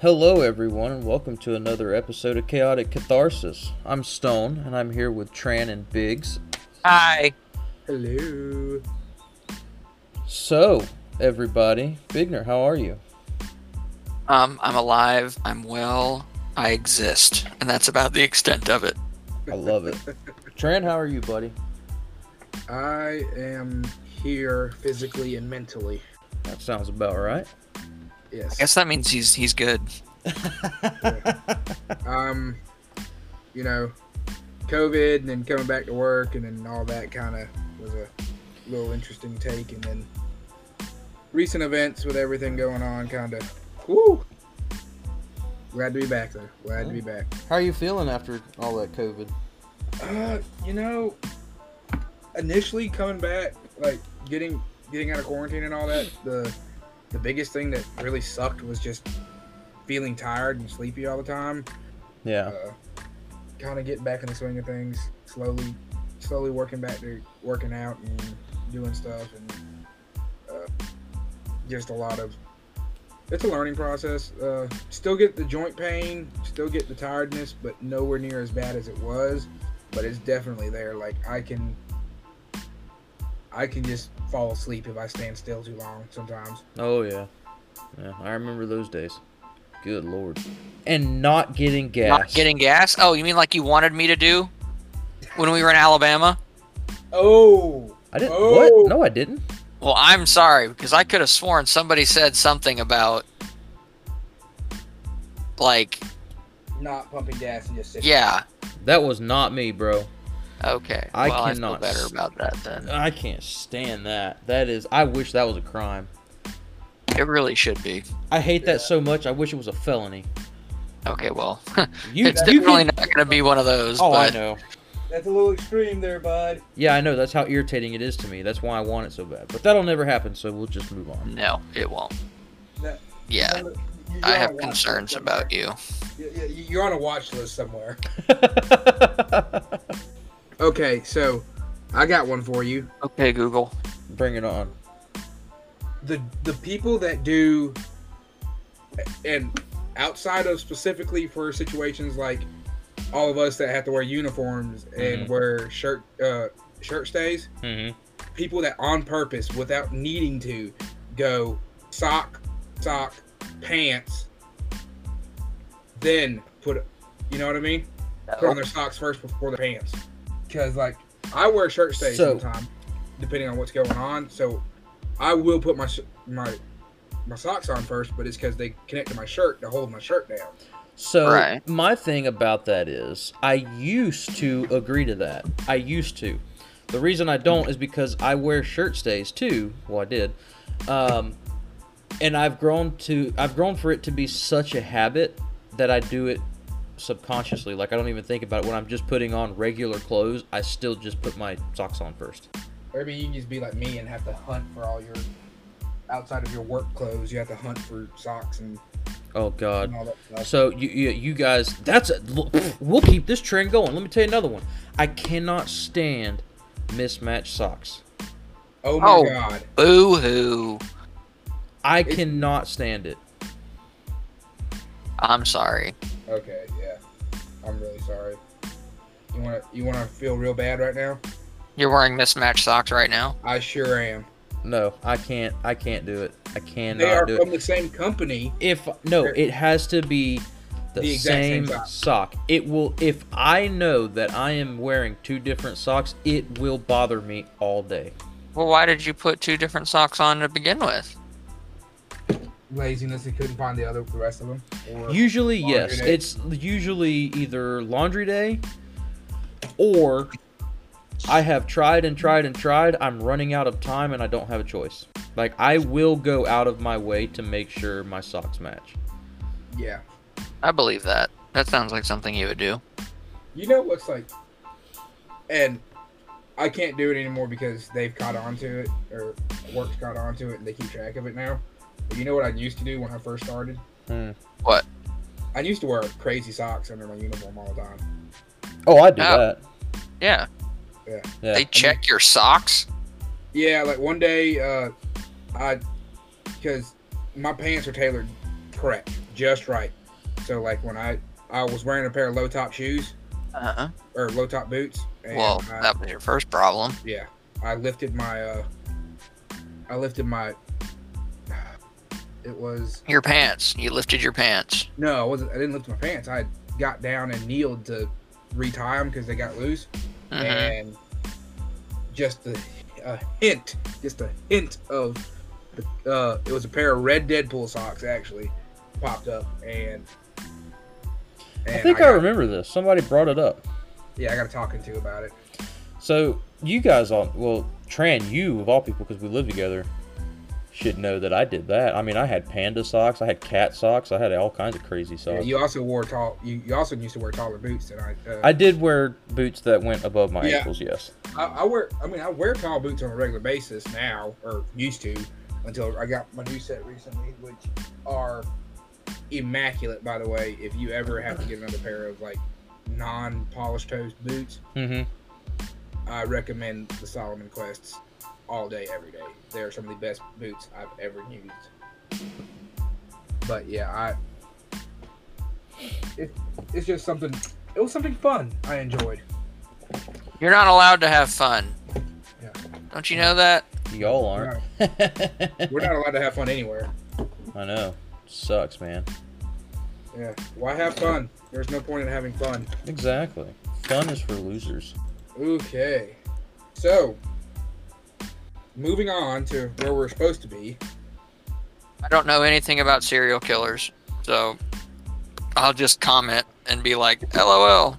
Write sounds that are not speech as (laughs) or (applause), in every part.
Hello, everyone, and welcome to another episode of Chaotic Catharsis. I'm Stone, and I'm here with Tran and Biggs. Hi. Hello. So, everybody, Bigner, how are you? Um, I'm alive. I'm well. I exist, and that's about the extent of it. I love it. Tran, how are you, buddy? I am here physically and mentally. That sounds about right. Yes. I guess that means he's he's good. (laughs) Um, you know, COVID and then coming back to work and then all that kind of was a little interesting take. And then recent events with everything going on, kind of. Woo. Glad to be back though. Glad to be back. How are you feeling after all that COVID? Uh, you know, initially coming back, like getting getting out of quarantine and all that, the the biggest thing that really sucked was just feeling tired and sleepy all the time. Yeah. Uh, kind of getting back in the swing of things, slowly, slowly working back to working out and doing stuff, and uh, just a lot of. It's a learning process. Uh, still get the joint pain, still get the tiredness, but nowhere near as bad as it was. But it's definitely there. Like I can, I can just fall asleep if I stand still too long sometimes. Oh, yeah. Yeah, I remember those days. Good lord. And not getting gas. Not getting gas. Oh, you mean like you wanted me to do when we were in Alabama? Oh, I didn't. Oh. What? No, I didn't. Well, I'm sorry because I could have sworn somebody said something about like not pumping gas and just sitting. yeah. That was not me, bro. Okay. I well, cannot I feel better about that then. I can't stand that. That is. I wish that was a crime. It really should be. I hate that so much. I wish it was a felony. Okay, well, (laughs) You, it's you definitely can- not going to be one of those. Oh, I know. That's a little extreme there, bud. Yeah, I know. That's how irritating it is to me. That's why I want it so bad. But that'll never happen. So we'll just move on. no, it won't. That- Yeah, You're I have concerns about you. somewhere. Y- y- You're on a watch list somewhere. (laughs) (laughs) Okay, so I got one for you. Okay, Google. Bring it on. The the people that do, and outside of specifically for situations like all of us that have to wear uniforms and Mhm. wear shirt uh, shirt stays, hmm people that on purpose without needing to go sock sock pants, then put you know what I mean? put on their socks first before their pants. Because like I wear shirt stays So- sometimes, depending on what's going on. So I will put my my my socks on first, but it's because they connect to my shirt to hold my shirt down. So Right. my thing about that is, I used to agree to that. I used to. The reason I don't is because I wear shirt stays too. Well, I did, um, and I've grown to I've grown for it to be such a habit that I do it subconsciously. Like I don't even think about it when I'm just putting on regular clothes. I still just put my socks on first. Or maybe you can just be like me and have to hunt for all your outside of your work clothes. You have to hunt for socks and, Oh God. and all that stuff. So you, you you guys, that's a, we'll keep this trend going. Let me tell you another one. I cannot stand mismatched socks. Oh my Oh. god! Boo hoo. I It's- cannot stand it. I'm sorry. Okay, yeah, I'm really sorry. You want to you want to feel real bad right now? You're wearing mismatched socks right now. I sure am. No, I can't. I can't do it. I cannot They are do from it. the same company. If no, it has to be the, The exact same, same sock. sock. It will. If I know that I am wearing two different socks, it will bother me all day. Well, why did you put two different socks on to begin with? Laziness, he couldn't find the other the rest of them. Or Usually, yes. day. It's usually either laundry day or I have tried and tried and tried. I'm running out of time and I don't have a choice. Like, I will go out of my way to make sure my socks match. yeah. I believe that. That sounds like something you would do. You know what's like, and I can't do it anymore because they've caught on to it, or work's caught on to it, and they keep track of it now. But you know what I used to do when I first started? Hmm. What? I used to wear crazy socks under my uniform all the time. Oh, I do Oh. that. Yeah. Yeah. They check your socks. Yeah, like one day, uh, I because my pants are tailored correct, just right. So like when I I was wearing a pair of low top shoes Uh-huh. or low top boots. And Well, I, that was your first problem. yeah, I lifted my uh, I lifted my. It was Your pants. You lifted your pants. no, I wasn't. I didn't lift my pants. I got down and kneeled to retie them because they got loose, Mhm. and just a, a hint, just a hint of, the, uh, it was a pair of red Deadpool socks actually, popped up, and. I think I, got- remember this. Somebody brought it up. Yeah, I got a talking to about it. So you guys all well, Tran, you of all people, because we live together, should know that I did that. I mean, I had panda socks, I had cat socks, I had all kinds of crazy Yeah, socks. you also wore tall. You, you also used to wear taller boots than I. Uh, I did wear boots that went above my Yeah. ankles. Yes. I, I wear. I mean, I wear tall boots on a regular basis now, or used to, until I got my new set recently, which are immaculate. By the way, if you ever have to get another pair of like non-polished toes boots, Mm-hmm. I recommend the Salomon Quests all day, every day. They're some of the best boots I've ever used. But yeah, I. It, it's just something. It was something fun. I enjoyed. You're not allowed to have fun. Yeah. Don't you know that? Y'all aren't. We're not (laughs) allowed to have fun anywhere. I know. Sucks, man. Yeah. Why have fun? There's no point in having fun. Exactly. Fun is for losers. Okay. So, moving on to where we're supposed to be. I don't know anything about serial killers, so I'll just comment and be like, "LOL."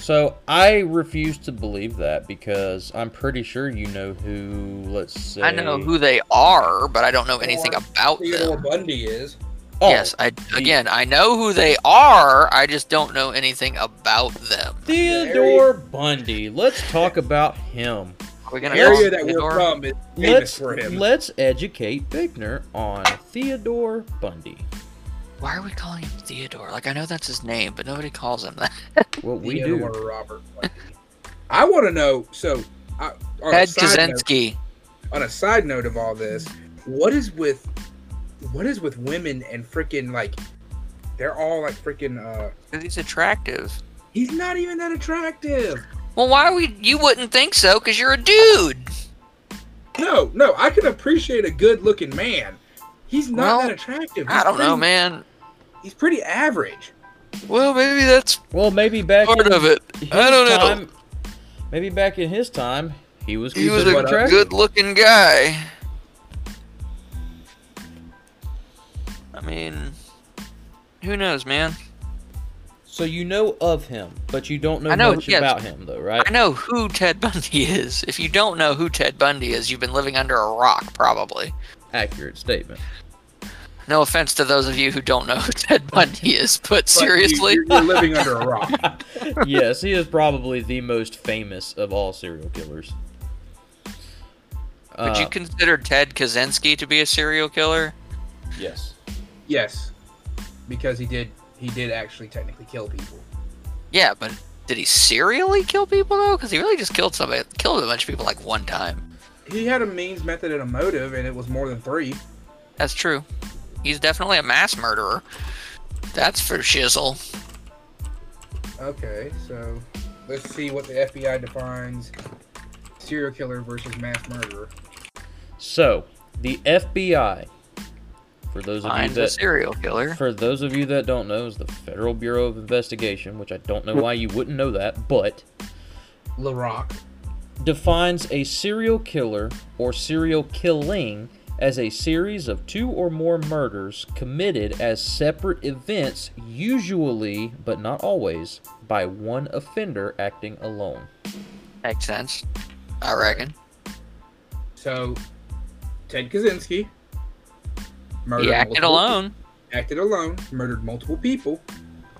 So I refuse to believe that because I'm pretty sure you know who. Let's say. I know who they are, but I don't know anything Or about Theodore them. Bundy is. Oh, Yes, I again I know who they are. I just don't know anything about them. Theodore Bundy. Let's talk about him. Are gonna area him that we're from is famous Let's for him. let's educate Bigner on Theodore Bundy. Why are we calling him Theodore? Like I know that's his name, but nobody calls him that. (laughs) What we Theodore do. Robert Bundy. I want to know. So, I, on, Ted a side note, Kaczynski. on a side note of all this, what is with what is with women and freaking like they're all like freaking uh he's attractive. he's not even that attractive. Well, why we? You wouldn't think so, because you're a dude. No, no, I can appreciate a good looking man. He's not Well, that attractive. I don't know, man. He's pretty average. Well, maybe that's Well, maybe back part in of it. his I don't know. time, Maybe back in his time, he was He was a attractive. good-looking guy. I mean, who knows, man? So you know of him, but you don't know, I know, much yes. about him, though, right? I know who Ted Bundy is. If you don't know who Ted Bundy is, you've been living under a rock, probably. Accurate statement. No offense to those of you who don't know who Ted Bundy (laughs) is, but But seriously, you're, you're living under a rock. (laughs) (laughs) yes, he is probably the most famous of all serial killers. would you Uh, consider Ted Kaczynski to be a serial killer? yes. Yes, because he did. He did actually technically kill people. Yeah, but did he serially kill people though? Because he really just killed somebody, killed a bunch of people like one time. He had a means, method, and a motive, and it was more than three. That's true. He's definitely a mass murderer. That's for shizzle. Okay, so let's see what the FBI defines serial killer versus mass murderer. So the FBI, for those of you Finds a that serial killer. For those of you that don't know, is the Federal Bureau of Investigation, which I don't know why you wouldn't know that, but LaRock. defines a serial killer or serial killing as a series of two or more murders committed as separate events, usually, but not always, by one offender acting alone. Makes sense. I reckon. So, Ted Kaczynski murdered He acted multiple- alone Acted alone, murdered multiple people.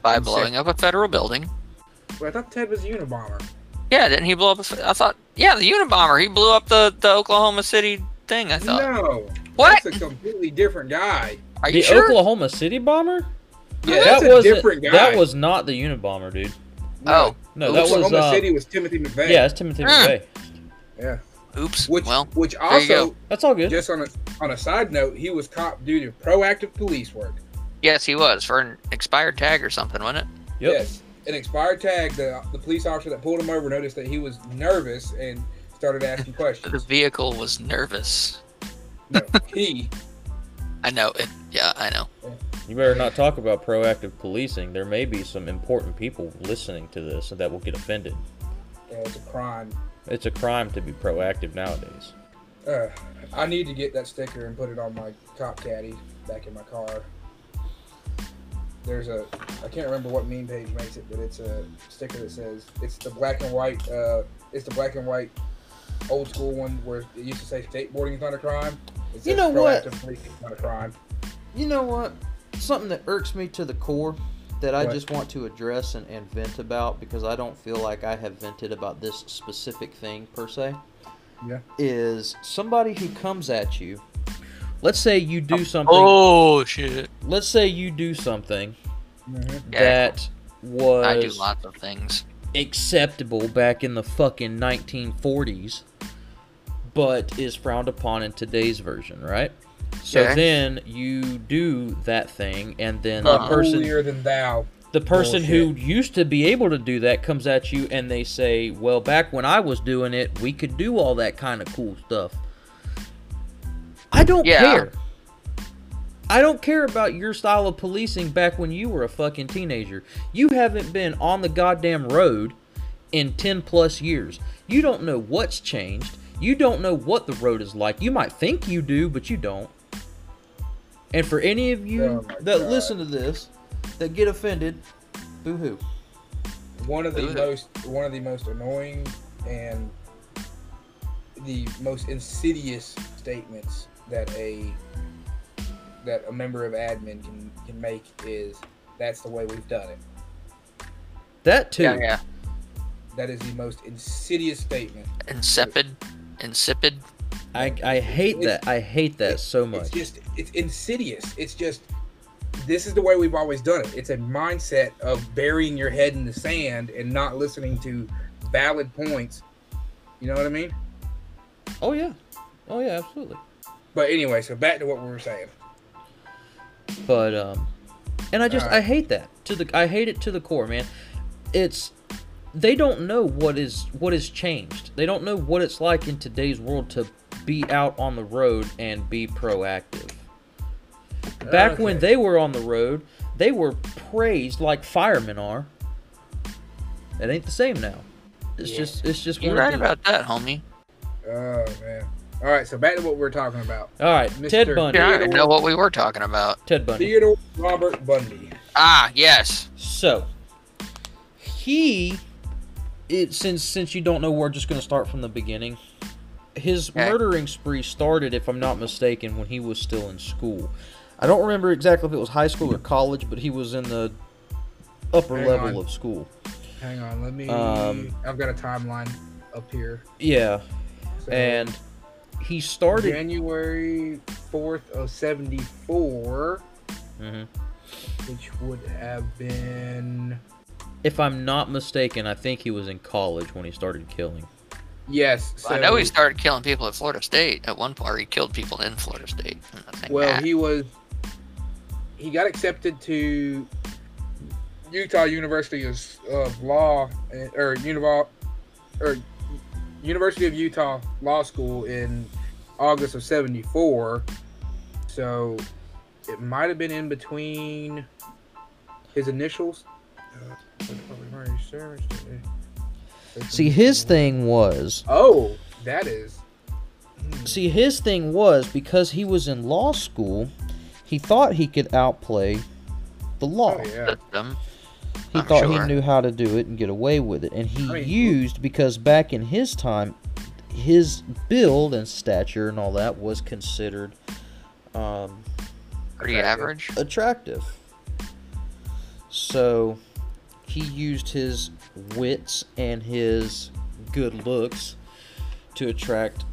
by I'm blowing up a federal building. Well, I thought Ted was a Unabomber. Yeah, didn't he blow up? A, I thought. Yeah, the Unabomber. He blew up the, the Oklahoma City thing. I thought. No, What? That's a completely different guy. Are The you sure? Oklahoma City bomber? Yeah, that's a wasn't- different guy. That was not the Unabomber, dude. Oh, No, that was Oklahoma uh, City was Timothy McVeigh. yeah, it's Timothy Hmm. McVeigh. yeah. Oops. Which, well, which there you go. also, That's all good. just on a on a side note, he was caught due to proactive police work. Yes, he was for an expired tag or something, wasn't it? Yep. Yes, an expired tag. The the police officer that pulled him over noticed that he was nervous and started asking (laughs) questions. The vehicle was nervous. no, he. (laughs) I know it. Yeah, I know. You better not talk about proactive policing. There may be some important people listening to this that will get offended. Yeah, it's a crime. It's a crime to be proactive nowadays. Uh, I need to get that sticker and put it on my cop caddy back in my car. There's a, I can't remember what meme page makes it, but it's a sticker that says it's the black and white. Uh, it's the black and white old school one where it used to say skateboarding is not a crime. It You know what? proactive policing is not a crime. You know what? Something that irks me to the core that I What? just want to address and, and vent about because I don't feel like I have vented about this specific thing per se. Yeah. Is somebody who comes at you. Let's say you do something. Oh shit! Let's say you do something Mhm. Yeah, that was I do lots of things. acceptable back in the fucking 1940s, but is frowned upon in today's version, right? So Okay. then you do that thing, and then Uh, the person, holier than thou. The person who used to be able to do that comes at you, and they say, "Well, back when I was doing it, we could do all that kind of cool stuff." I don't Yeah. care. I don't care about your style of policing back when you were a fucking teenager. You haven't been on the goddamn road in 10 plus years. You don't know what's changed. You don't know what the road is like. You might think you do, but you don't. And for any of you Oh that God. listen to this that get offended, boo hoo. one of the Ooh. most one of the most annoying and the most insidious statements that a that a member of admin can can make is that's the way we've done it. That too. Yeah, yeah. That is the most insidious statement. Insipid, insipid. I, I hate that. I hate that so much. It's just it's insidious. It's just this is the way we've always done it. It's a mindset of burying your head in the sand and not listening to valid points. You know what I mean? Oh yeah. Oh yeah, absolutely. But anyway, so back to what we were saying. But um and I just I hate that. To the I hate it to the core, man. It's they don't know what is what has changed. They don't know what it's like in today's world to be out on the road and be proactive. Back when they were on the road, they were praised like firemen are. It ain't the same now. It's Yeah. just it's just You're one right about that, homie. Oh man. All right, so back to what we were talking about. All right, Ted Bundy. Yeah, I Theodore- know what we were talking about. Ted Bundy. Theodore Robert Bundy. Ah, yes. So he, it since since you don't know, we're just going to start from the beginning. His Okay. murdering spree started, if I'm not mistaken, when he was still in school. I don't remember exactly if it was high school or college, but he was in the upper Hang level on. of school. Hang on, let me. Um, I've got a timeline up here. Yeah, So, and he started. January fourth of seventy four, Mhm. which would have been If I'm not mistaken, I think he was in college when he started killing. yes. So, I know he started killing people at Florida State at one point. Or he killed people in Florida State. Well, that. he was. He got accepted to Utah University of, Law or Unival or University of Utah Law School in August of '74. So it might have been in between his initials. See, his thing was Oh, that is. See, his thing was because he was in law school, he thought he could outplay the law. Oh yeah. He I'm thought sure. he knew how to do it and get away with it. And he I mean, used because back in his time, his build and stature and all that was considered um, Pretty Attractive. average. attractive. So he used his wits and his good looks to attract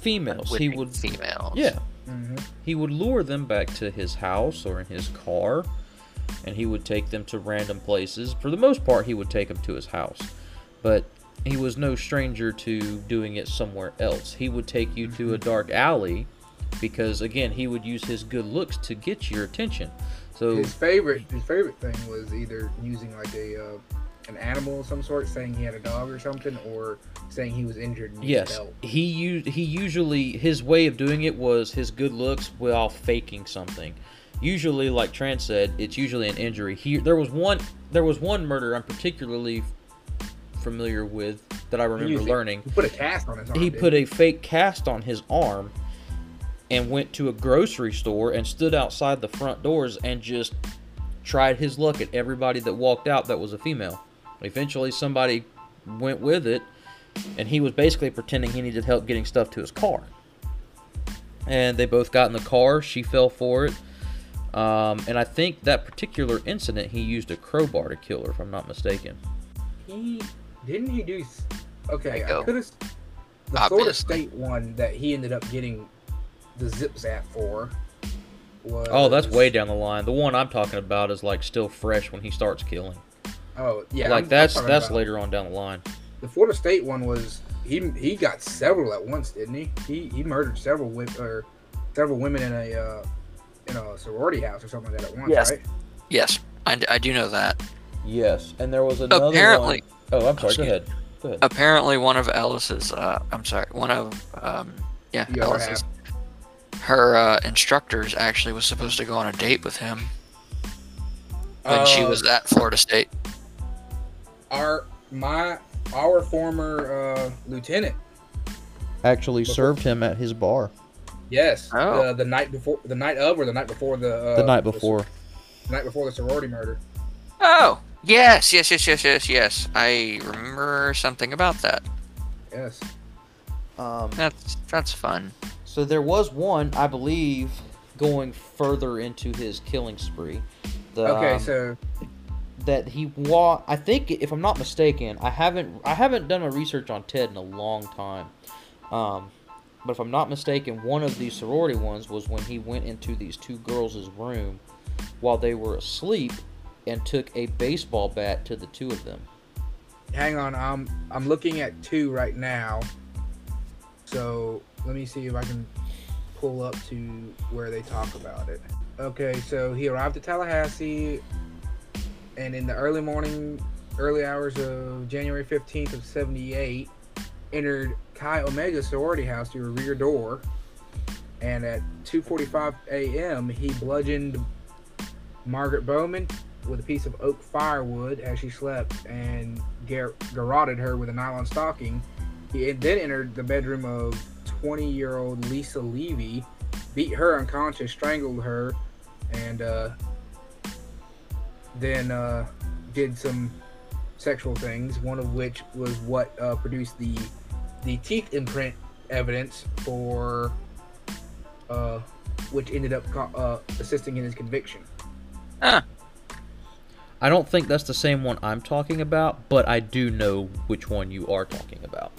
females. He would females. yeah, hmm he would lure them back to his house or in his car and he would take them to random places. For the most part he would take them to his house. But he was no stranger to doing it somewhere else. He would take you to a dark alley because again he would use his good looks to get your attention. So His favorite, his favorite thing was either using like a uh, an animal of some sort, saying he had a dog or something, or saying he was injured. And yes, he used he usually his way of doing it was his good looks while faking something. Usually, like Tran said, it's usually an injury. He there was one there was one murder I'm particularly familiar with that I remember it. learning. He put a cast on his arm. he put a fake cast on his arm and went to a grocery store and stood outside the front doors and just tried his luck at everybody that walked out that was a female. Eventually, somebody went with it, and he was basically pretending he needed help getting stuff to his car. And they both got in the car. She fell for it. Um, and I think that particular incident, he used a crowbar to kill her, if I'm not mistaken. He didn't he do? Okay, I I could have. The Florida State one that he ended up getting the zip zap for was. Oh, that's way down the line. The one I'm talking about is like still fresh when he starts killing. Oh yeah, like I'm- I'm that's that's later on down the line. The Florida State one was he he got several at once, didn't he? He he murdered several with or several women in a uh, in a sorority house or something like that at once, Yes. right? Yes, I do know that. Yes, and there was another Apparently, one. Oh, I'm sorry. Go ahead. Go ahead. apparently one of Ellis's, uh, I'm sorry, one of, um, yeah, The other Ellis's, her uh, instructors actually was supposed to go on a date with him when she Uh, was at Florida State. Our my our former uh, lieutenant. Actually, served him at his bar Yes, Oh. uh, the night before, the night of, or the night before the uh, the night before. the night before the sorority murder. Oh, yes, yes, yes, yes, yes, yes. I remember something about that. Yes. Um, That's that's fun. so there was one, I believe, going further into his killing spree. The, Okay, um, so that he wa I think if I'm not mistaken, I haven't I haven't done a research on Ted in a long time. Um, but if I'm not mistaken, one of these sorority ones was when he went into these two girls' room while they were asleep and took a baseball bat to the two of them. hang on, I'm I'm looking at two right now. So let me see if I can pull up to where they talk about it. Okay, so he arrived at Tallahassee, and in the early morning, early hours of January 15th of 78, entered Chi Omega sorority house through a rear door, and at 2:45 a.m. he bludgeoned Margaret Bowman with a piece of oak firewood as she slept and gar- garroted her with a nylon stocking. He then entered the bedroom of 20 year old Lisa Levy, beat her unconscious, strangled her, and uh, then uh, did some sexual things, one of which was what uh, produced the, the teeth imprint evidence for. Uh, which ended up co- uh, assisting in his conviction. Ah. I don't think that's the same one I'm talking about, but I do know which one you are talking about.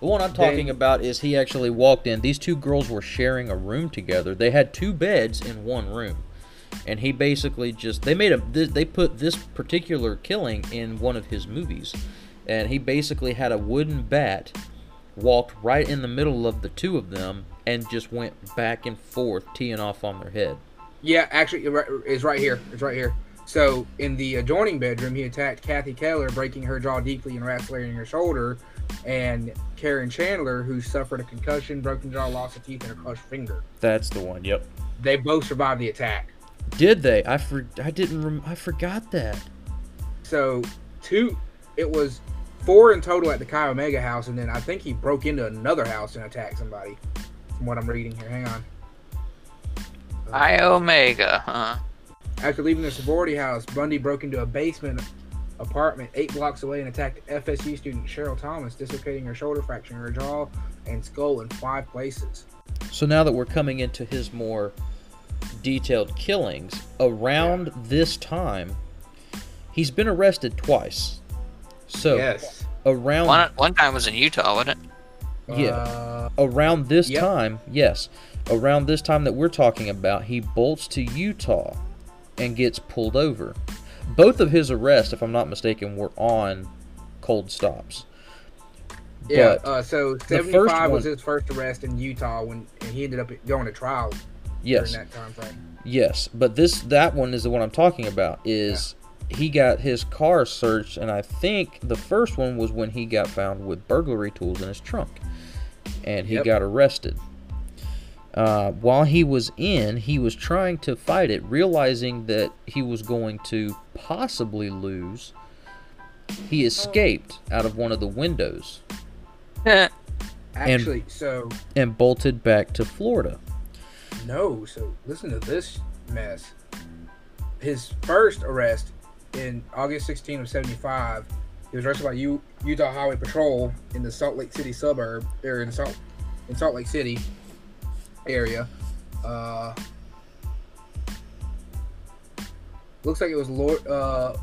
The one I'm talking Then- about is he actually walked in. These two girls were sharing a room together. They had two beds in one room. And he basically just they made a they put this particular killing in one of his movies. And he basically had a wooden bat walked right in the middle of the two of them and just went back and forth teeing off on their head. Yeah, actually, it it's right here. It's right here. So, in the adjoining bedroom, he attacked Kathy Kleiner, breaking her jaw deeply and racinating her shoulder, and Karen Chandler, who suffered a concussion, broken jaw, loss of teeth, and a crushed finger. That's the one. Yep. They both survived the attack. Did they? I for, I didn't rem- I forgot that. So, two, it was four in total at the Chi Omega house, and then I think he broke into another house and attacked somebody. From what I'm reading here, hang on. I Omega, huh? After leaving the sorority house, Bundy broke into a basement apartment eight blocks away and attacked FSU student Cheryl Thomas, dislocating her shoulder, fracturing her jaw and skull in five places. So now that we're coming into his more detailed killings, around this time, he's been arrested twice. So yes. around One one time was in Utah, wasn't it? Yeah. Uh, around this Yep. time, yes, around this time that we're talking about, he bolts to Utah and gets pulled over. Both of his arrests, if I'm not mistaken, were on cold stops. yeah. Uh, so 75 was one- his first arrest in Utah when he ended up going to trial Yes. during that time frame. Yes, but this that one is the one I'm talking about. Is he got his car searched, and I think the first one was when he got found with burglary tools in his trunk, and he Yep. got arrested. Uh, while he was in, he was trying to fight it, realizing that he was going to possibly lose. He escaped out of one of the windows (laughs) Actually, so and bolted back to Florida. No. So listen to this mess. His first arrest in August 16 of 75, he was arrested by U- Utah Highway Patrol in the Salt Lake City suburb, or in Salt in Salt Lake City area. Uh, looks like it was Lord. Uh,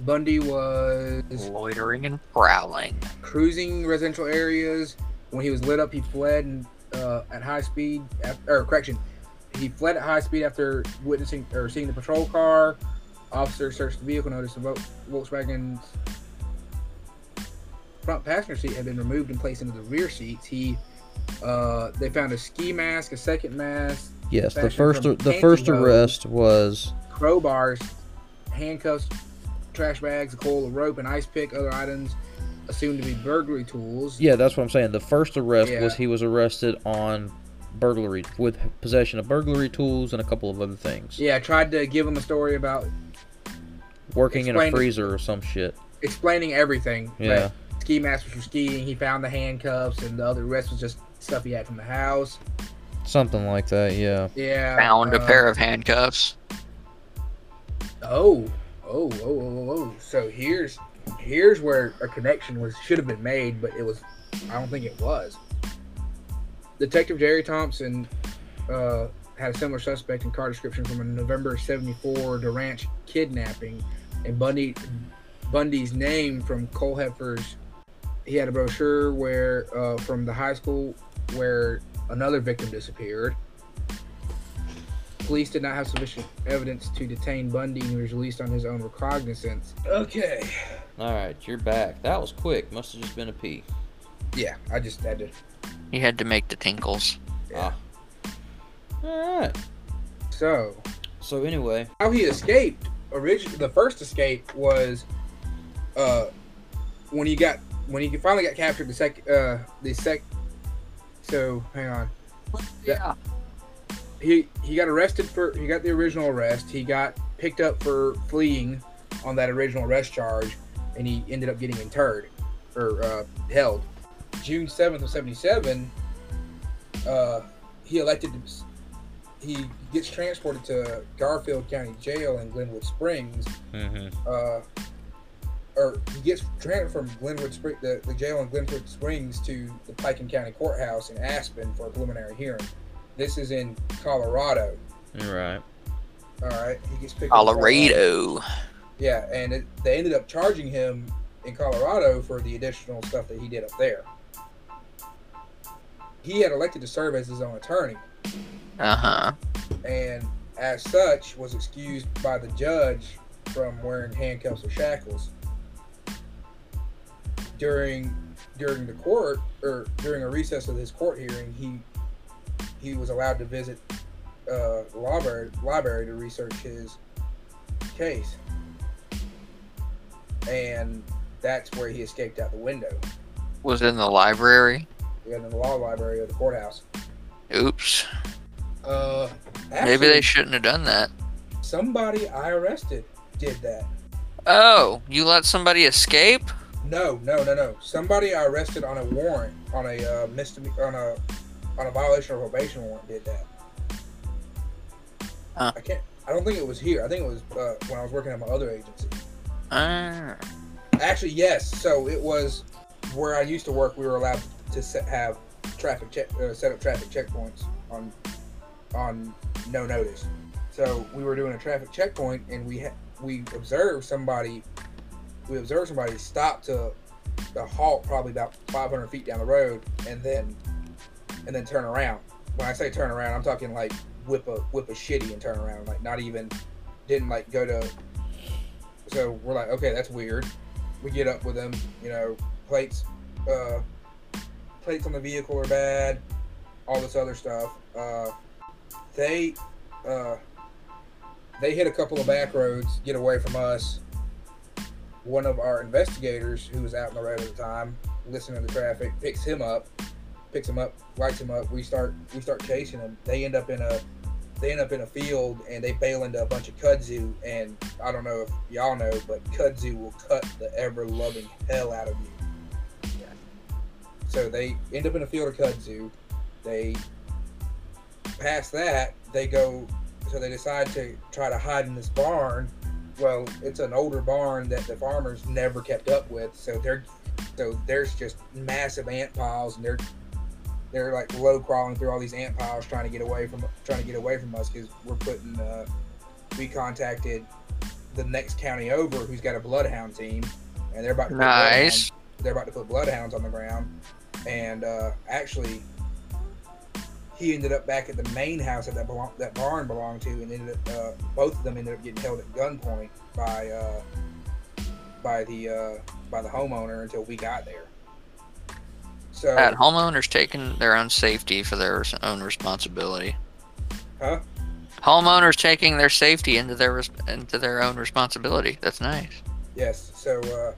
Bundy was Loitering and prowling. cruising residential areas. When he was lit up, he fled and, uh, at high speed. af- Or correction, he fled at high speed after witnessing or seeing the patrol car. Officer searched the vehicle, noticed the Volkswagen's front passenger seat had been removed and placed into the rear seats. He, uh, they found a ski mask, a second mask, Yes, the first the first arrest was crowbars, handcuffs, trash bags, a coil of rope, an ice pick, other items assumed to be burglary tools. Yeah, that's what I'm saying. The first arrest Yeah. was he was arrested on burglary with possession of burglary tools and a couple of other things. Yeah, I tried to give him a story about Working in a freezer or some shit. explaining everything. Yeah. Ski mask was for skiing. He found the handcuffs, and the other rest was just stuff he had from the house. Something like that, yeah. Yeah. Found a uh, pair of handcuffs. Oh, oh, oh, oh, oh, oh. So here's here's where a connection was should have been made, but it was. I don't think it was. Detective Jerry Thompson uh, had a similar suspect in car description from a November '74 DaRonch kidnapping, and Bundy Bundy's name from Kloepfer's. He had a brochure where uh, from the high school where another victim disappeared. Police did not have sufficient evidence to detain Bundy, and he was released on his own recognizance. Okay. All right, you're back. That was quick. Must have just been a pee. Yeah, I just had to. He had to make the tinkles. Ah. All right. So, So anyway, how he escaped? Originally, the first escape was, uh, when he got when he finally got captured. The sec, uh, the sec. So hang on. Yeah. He he got arrested for he got the original arrest. He got picked up for fleeing on that original arrest charge, and he ended up getting interred or uh, held. June seventh of seventy seven. Uh, he elected to. He gets transported to Garfield County Jail in Glenwood Springs. mm-hmm. Uh, or he gets transferred from Glenwood Spring, the, the jail in Glenwood Springs to the Pitkin County Courthouse in Aspen for a preliminary hearing. This is in Colorado. right. All right, he gets picked up Colorado. Yeah, and it, they ended up charging him in Colorado for the additional stuff that he did up there. He had elected to serve as his own attorney, Uh huh. and as such was excused by the judge from wearing handcuffs or shackles. During during the court or during a recess of his court hearing, he he was allowed to visit uh, library library to research his case, and that's where he escaped out the window. Was in the library. Got in the law library of the courthouse. Oops. Uh, Maybe they shouldn't have done that. somebody I arrested did that. Oh, you let somebody escape? No, no, no, no. Somebody I arrested on a warrant, on a uh, misdemeanor, on a on a violation of probation warrant, did that. Huh. I can't. I don't think it was here. I think it was uh, when I was working at my other agency. Ah. Actually, yes. So it was where I used to work. We were allowed to set, have traffic check, uh, set up traffic checkpoints on on no notice. So we were doing a traffic checkpoint, and we had we observed somebody. We observed somebody stop to the halt, probably about 500 feet down the road, and then and then turn around. When I say turn around, I'm talking like whip a whip a shitty and turn around, like not even didn't like go to. So we're like, okay, that's weird. We get up with them, you know, plates, uh, plates on the vehicle are bad, all this other stuff. Uh, they uh, they hit a couple of back roads, get away from us. One of our investigators, who was out in the road at the time, listening to the traffic, picks him up, picks him up, lights him up. We start we start chasing them. They end up in a they end up in a field and they bail into a bunch of kudzu. And I don't know if y'all know, but kudzu will cut the ever loving hell out of you. Yeah. So they end up in a field of kudzu. They past that, they go. So they decide to try to hide in this barn. Well, it's an older barn that the farmers never kept up with. So they're so there's just massive ant piles, and they're they're like low crawling through all these ant piles trying to get away from trying to get away from us because we're putting. Uh, we contacted the next county over, who's got a bloodhound team, and they're about to Nice. They're about to put bloodhounds on the ground, and uh, actually, he ended up back at the main house that that, belong, that barn belonged to, and ended up uh, both of them ended up getting held at gunpoint by uh, by the uh, by the homeowner until we got there. So, At homeowners taking their own safety for their own responsibility. huh? Homeowners taking their safety into their into their own responsibility. That's nice. Yes. So uh,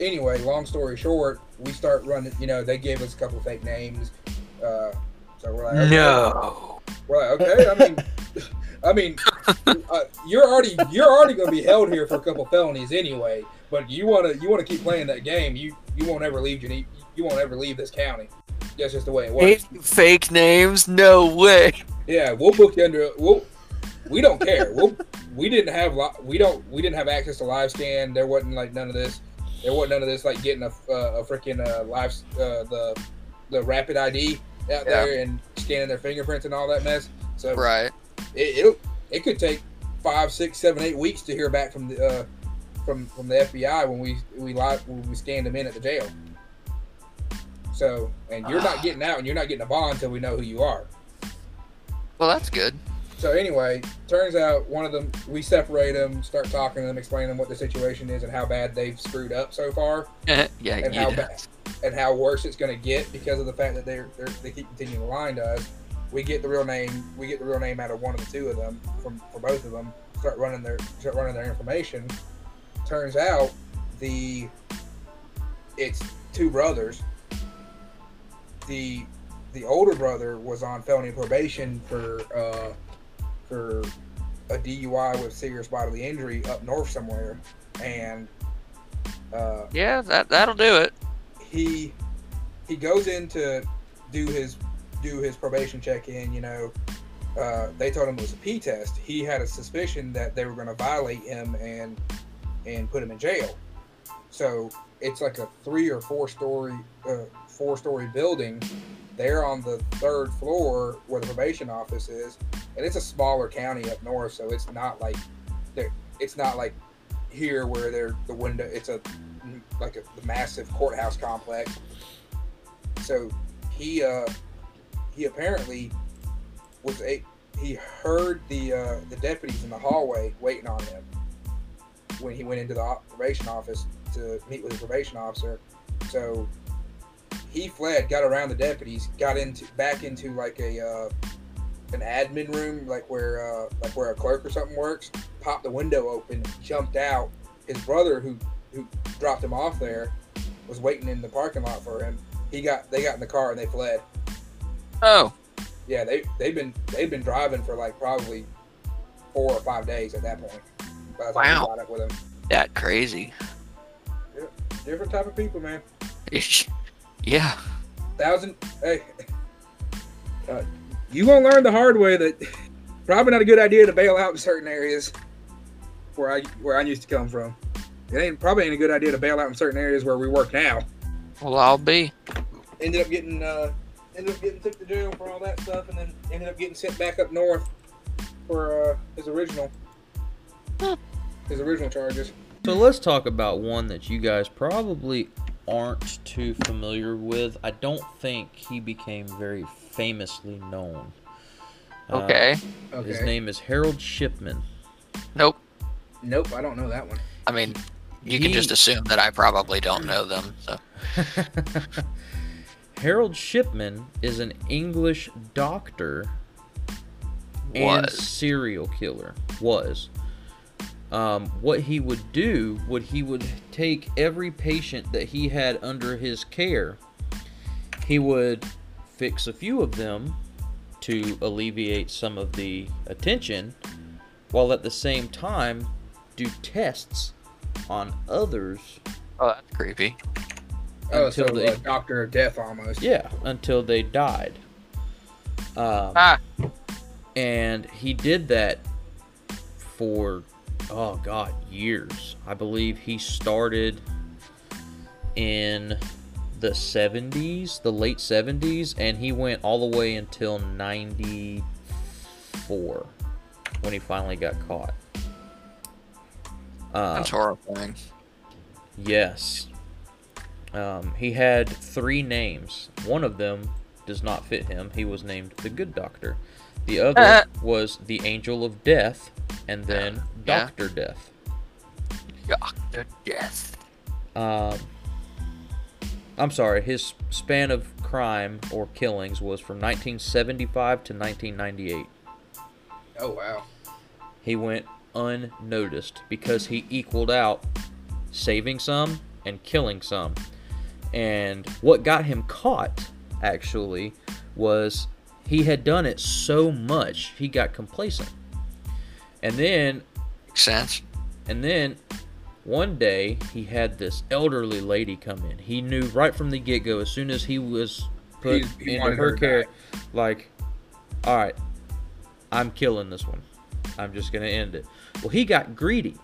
anyway, long story short, we start running. You know, they gave us a couple of fake names. Uh, so we're like, okay. No. We're like, okay. I mean, (laughs) I mean, uh, you're already you're already going to be held here for a couple felonies anyway. But you want to you want to keep playing that game. You you won't ever leave Gene- You won't ever leave this county. That's just the way it works. Fake names? No way. Yeah, we'll book you under. We'll, we don't care. We'll, we didn't have li- we don't we didn't have access to live scan. There wasn't like none of this. There wasn't none of this like getting a uh, a freaking uh, live uh, the the rapid ID out there and scanning their fingerprints and all that mess. So Right. it it'll, it could take five, six, seven, eight weeks to hear back from the uh, from from the FBI when we we live when we scanned them in at the jail. So and you're not getting out and you're not getting a bond until we know who you are. Well, that's good. So anyway, turns out one of them we separate them, start talking to them, explain them what the situation is and how bad they've screwed up so far, (laughs) yeah, and how bad and how worse it's going to get because of the fact that they're, they're they keep continuing to lie to us. We get the real name. We get the real name out of one of the two of them from for both of them. Start running their start running their information. Turns out the it's two brothers. The the older brother was on felony probation for uh, for a DUI with serious bodily injury up north somewhere, and uh, Yeah, that that'll do it. he he goes in to do his do his probation check in. You know, uh, they told him it was a P test. He had a suspicion that they were going to violate him and and put him in jail. So it's like a three or four story uh, four story building. They're on the third floor where the probation office is, and it's a smaller county up north, so it's not like it's not like here where they're the window. It's a like a massive courthouse complex. So he uh he apparently was a he heard the uh, the deputies in the hallway waiting on him when he went into the probation office to meet with the probation officer. So he fled, got around the deputies, got into back into like a uh, an admin room, like where uh, like where a clerk or something works. Popped the window open, jumped out. His brother, who who dropped him off there, was waiting in the parking lot for him. He got they got in the car and they fled. Oh, Yeah, they they've been they've been driving for like probably four or five days at that point. By the time Wow. caught up with them. that crazy. Different type of people, man. Yeah. Thousand. Hey, uh, you gonna learn the hard way that probably not a good idea to bail out in certain areas where I where I used to come from. It ain't probably ain't a good idea to bail out in certain areas where we work now. Well, I'll be. Ended up getting uh, ended up getting took to jail for all that stuff, and then ended up getting sent back up north for uh, his original his original charges. So let's talk about one that you guys probably aren't too familiar with. I don't think he became very famously known. Uh, Okay. Okay. His name is Harold Shipman. Nope. Nope, I don't know that one. I mean, you can just assume that I probably don't know them. So (laughs) Harold Shipman is an English doctor and serial killer. Was. Um, what he would do would he would take every patient that he had under his care. He would fix a few of them to alleviate some of the attention, while at the same time do tests on others. Oh, that's creepy. Oh, so until they- uh, Doctor of Death almost. Yeah, until they died. Um, Ah, and he did that for oh god years i believe he started in the 70s the late 70s and he went all the way until 94 when he finally got caught uh, that's horrifying. Yes. Um, he had three names. One of them does not fit him. He was named the Good Doctor. The other Uh. was the Angel of Death, and then Yeah. Doctor Death. Doctor Death. Um, I'm sorry. His span of crime or killings was from 1975 to 1998. Oh wow. He went unnoticed because he equaled out saving some and killing some. And what got him caught, actually, was he had done it so much he got complacent. And then Makes sense. and then one day he had this elderly lady come in. He knew right from the get go, as soon as he was put He- he into her her care, die. like, all right, I'm killing this one. I'm just gonna end it. Well, he got greedy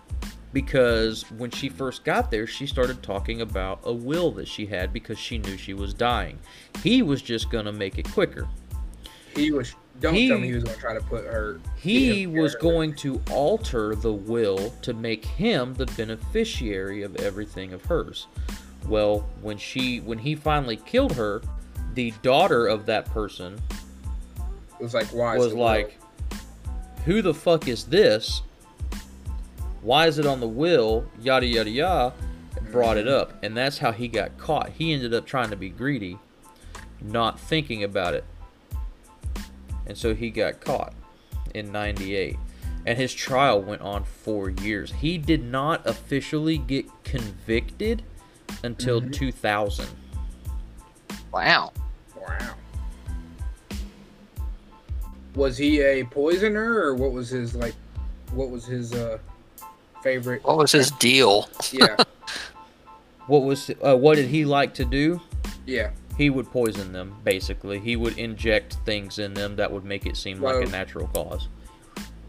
because when she first got there, she started talking about a will that she had because she knew she was dying. He was just gonna make it quicker. He was. Don't He- tell me he was going to try to put her. He was her- going to alter the will to make him the beneficiary of everything of hers. Well, when she when he finally killed her, the daughter of that person Was like why? was like, "Who the fuck is this? Why is it on the will? Yada yada yada." Brought it mm-hmm. up, and that's how he got caught. He ended up trying to be greedy, not thinking about it, and so he got caught in '98. And his trial went on for years. He did not officially get convicted until Mhm. 2000. Wow. Wow. Was he a poisoner or what was his like? What was his uh favorite? What was his deal? Yeah, (laughs) What was uh, what did he like to do? yeah. He would poison them basically. He would inject things in them that would make it seem like a natural cause.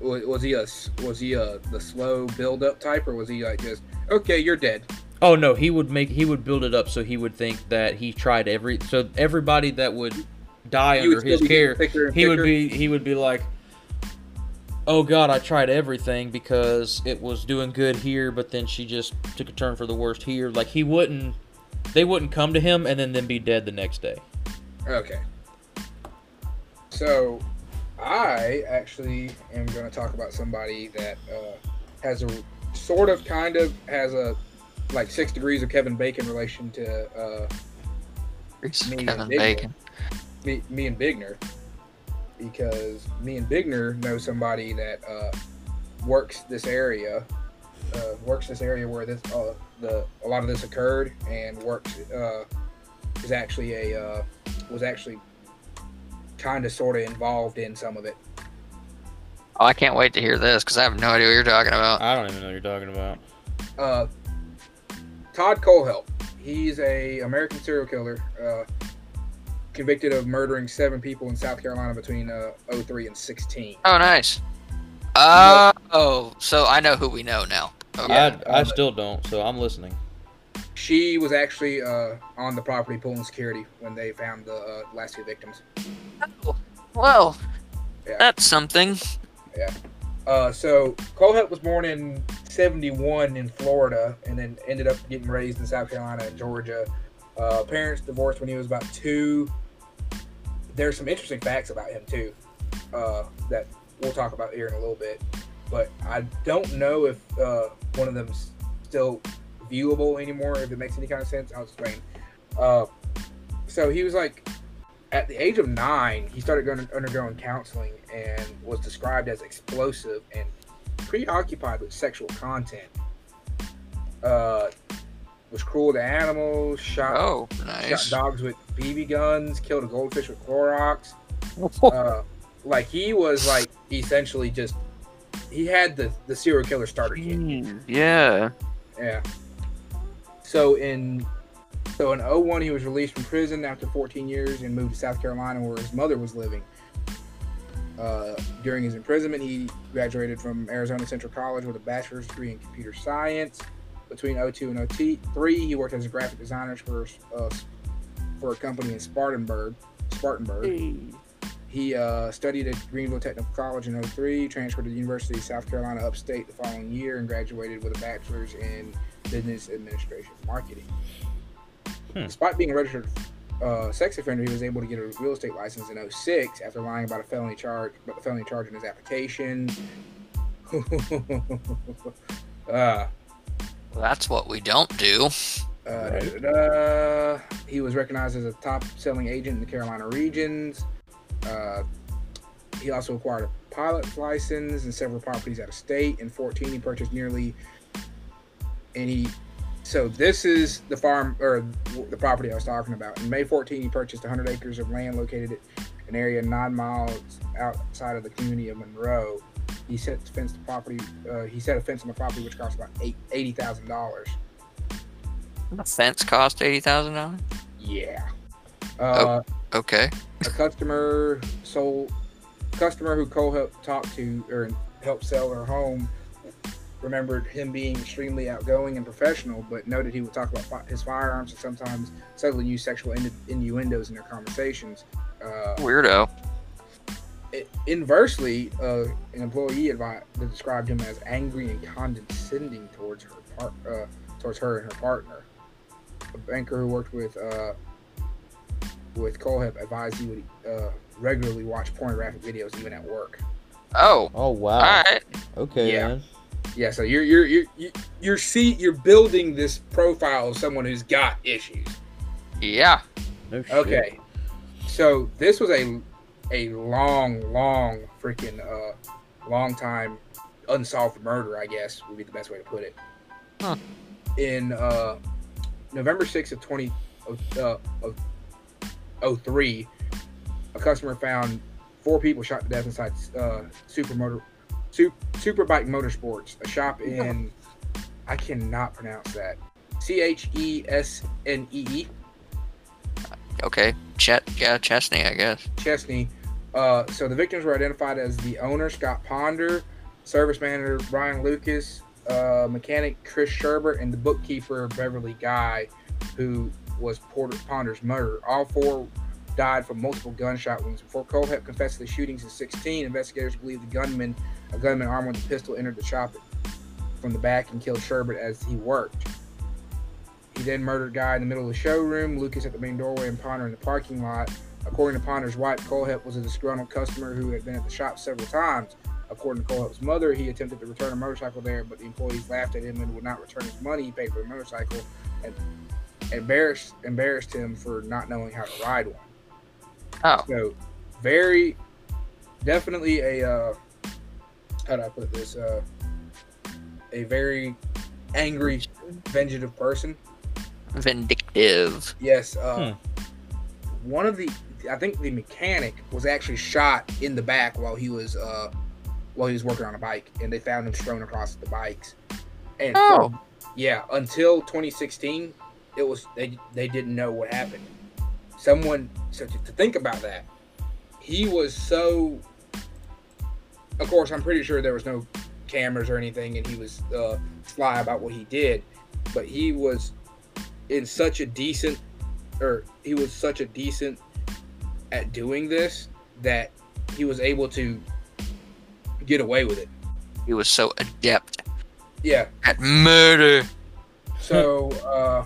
Was, he a was he a the slow build up type or was he like just okay you're dead? oh no he would make he would build it up so he would think that he tried every so everybody that would die would under still his care thicker he would be he would be like oh god i tried everything because it was doing good here but then she just took a turn for the worst here. Like he wouldn't they wouldn't come to him and then then be dead the next day Okay. So, I actually am going to talk about somebody that uh, has a sort of, kind of, has a like six degrees of Kevin Bacon relation to uh, Reese Me and Kevin Big Bacon. me, me and Bigner, because me and Bigner know somebody that uh, works this area, uh, works this area where this uh, the a lot of this occurred, and works uh, is actually a uh, was actually kind of sort of involved in some of it. Oh, I can't wait to hear this because I have no idea what you're talking about. i don't even know what you're talking about Uh, Todd Kohlhepp, he's a American serial killer, uh, convicted of murdering seven people in South Carolina between uh, 03 and 16. Oh, nice. Oh, so I know who we know now. Okay. Yeah, I, I still don't so i'm listening She was actually uh, on the property pulling security when they found the uh, last two victims. well, Yeah. that's something. Uh, so Kohlhepp was born in 71 in Florida and then ended up getting raised in South Carolina and Georgia. Uh, parents divorced when he was about two. There's some interesting facts about him too uh, that we'll talk about here in a little bit. But I don't know if uh, one of them's still viewable anymore. If it makes any kind of sense, I'll explain. Uh, so he was like, at the age of nine, he started going undergoing counseling and was described as explosive and preoccupied with sexual content. Uh, was cruel to animals, shot Oh, shot nice. dogs with BB guns, killed a goldfish with Clorox. (laughs) Uh, like he was like essentially just he had the the serial killer starter kit. Jeez, yeah. Yeah. So in so in 01 he was released from prison after 14 years and moved to South Carolina where his mother was living. Uh, during his imprisonment, he graduated from Arizona Central College with a bachelor's degree in computer science. Between 02 and 03, he worked as a graphic designer for uh, for a company in Spartanburg. Spartanburg. He uh, studied at Greenville Technical College in 03, transferred to the University of South Carolina upstate the following year, and graduated with a bachelor's in business administration marketing. Hmm. Despite being a registered uh, sex offender, he was able to get a real estate license in 06 after lying about a felony charge, about the felony charge in his application. (laughs) uh, Well, that's what we don't do. uh, Right. He was recognized as a top selling agent in the Carolina regions. Uh, he also acquired a pilot's license and several properties out of state. In 14, he purchased nearly, and he, so this is the farm or the property I was talking about. In May 14, he purchased 100 acres of land located at an area nine miles outside of the community of Monroe. He set the fence the property. Uh, he set a fence on the property which cost about eight eighty thousand dollars. The fence cost eighty thousand dollars. Yeah. Uh, Okay. a customer sold customer who Cole helped talk to or helped sell her home remembered him being extremely outgoing and professional, but noted he would talk about fi- his firearms and sometimes subtly use sexual innu- innuendos in their conversations. Uh, Weirdo. it, inversely, uh, an employee advi- described him as angry and condescending towards her par- uh, towards her and her partner. A banker who worked with uh, with Kohlhepp advised he would uh, regularly watch pornographic videos even at work. Oh. Oh wow. All right. Okay, Yeah. man. Yeah, so you're you're you're you- you're see you're building this profile of someone who's got issues. Yeah. No. Okay, so this was a a long, long freaking uh, long time unsolved murder. I guess would be the best way to put it. Huh. In uh, November sixth of twenty of uh, of oh three, a customer found four people shot to death inside uh, Super Motor Super, Superbike Motorsports, a shop in I cannot pronounce that. C H E S N E E. Okay. Chet. Yeah. Chesney. I guess. Chesney. Uh, so the victims were identified as the owner Scott Ponder, service manager Brian Lucas, uh, mechanic Chris Sherbert, and the bookkeeper Beverly Guy, who was Porter Ponder's murder. All four died from multiple gunshot wounds. Before Kohlhepp confessed to the shootings in 16, investigators believe the gunman, a gunman armed with a pistol, entered the shop from the back and killed Sherbert as he worked. He then murdered Guy in the middle of the showroom, Lucas at the main doorway, and Ponder in the parking lot. According to Ponder's wife, Kohlhepp was a disgruntled customer who had been at the shop several times. According to Kohlhepp's mother, he attempted to return a motorcycle there, but the employees laughed at him and would not return his money he paid for the motorcycle, and embarrassed embarrassed him for not knowing how to ride one. Oh. So, very, definitely a uh, how do I put this? Uh, a very angry, vengative person. Vindictive. Yes. Uh, One of the, I think the mechanic was actually shot in the back while he was uh, while he was working on a bike, and they found him strewn across the bikes. And Oh. from- yeah, until 2016, it was they they didn't know what happened. Someone so to, to think about that, he was so. Of course, I'm pretty sure there was no cameras or anything, and he was uh, sly about what he did, but he was in such a decent, or he was such a decent at doing this that he was able to get away with it. He was so adept Yeah. at murder. So uh,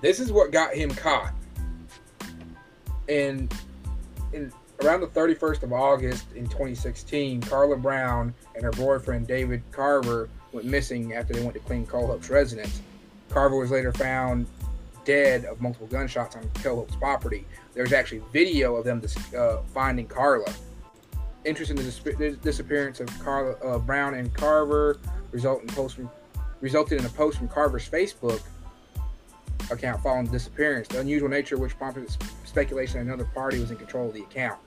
this is what got him caught. And in around the 31st of August in 2016, Carla Brown and her boyfriend David Carver went missing after they went to clean Kohlhepp's residence. Carver was later found dead of multiple gunshots on Kohlhepp's property. There's actually video of them dis- uh, finding Carla. Interest in the dis- disappearance of Carla uh, Brown and Carver result in post from, resulted in a post from Carver's Facebook account following the disappearance. The unusual nature which prompted speculation another party was in control of the account.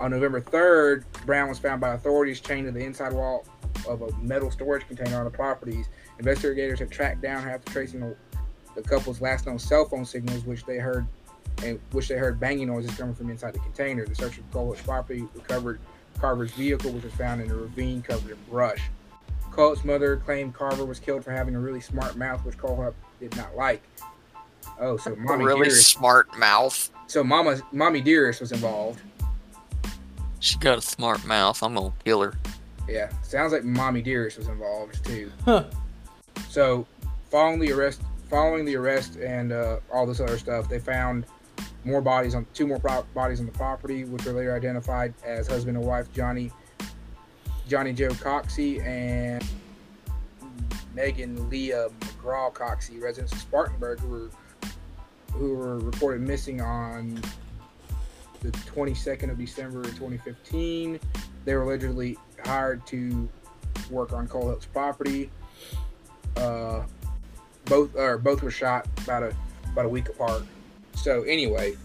On November 3rd, Brown was found by authorities chained to the inside wall of a metal storage container on the properties. Investigators had tracked down after tracing the, the couple's last known cell phone signals, which they heard and which they heard banging noises coming from inside the container. The search of Cole's property recovered Carver's vehicle, which was found in a ravine covered in brush. Cole's mother claimed Carver was killed for having a really smart mouth, which Cole did not like. Oh, so (laughs) mommy Dearest. really Dearest, smart mouth. so mama, mommy Dearest was involved. She got a smart mouth. I'm gonna kill her. Yeah, sounds like mommy Dearest was involved too. Huh. So, following the arrest, following the arrest and uh, all this other stuff, they found more bodies on two more pro- bodies on the property, which were later identified as husband and wife Johnny Johnny Joe Coxie and Megan Leah McCraw Coxie, residents of Spartanburg, who were who were reported missing on the 22nd of December of 2015. They were allegedly hired to work on Kohlhepp's property. Uh, both or both were shot about a about a week apart. So anyway,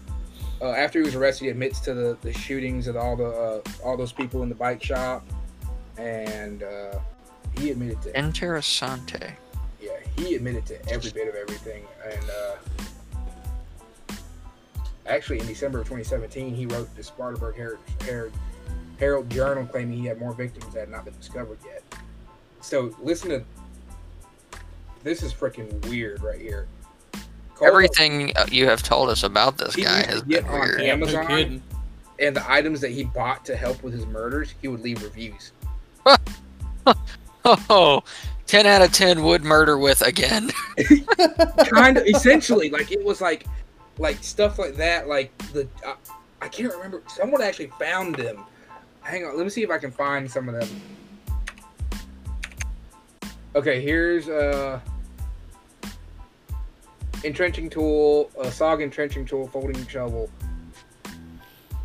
uh, after he was arrested, he admits to the, the shootings of all the uh, all those people in the bike shop, and uh, he admitted to Interessante. yeah he admitted to every bit of everything. And uh, actually, in December of 2017, he wrote the Spartanburg Herald, Herald, Herald Journal claiming he had more victims that had not been discovered yet. So listen to this is freaking weird right here. Cole- Everything uh, you have told us about this guy used has been on weird. Amazon? And the items that he bought to help with his murders, he would leave reviews. (laughs) Oh, 10 out of 10 would murder with again. (laughs) kind of essentially like it was like like stuff like that like the I, I can't remember someone actually found them. Hang on let me see if i can find some of them. Okay here's uh entrenching tool a SOG entrenching tool folding shovel.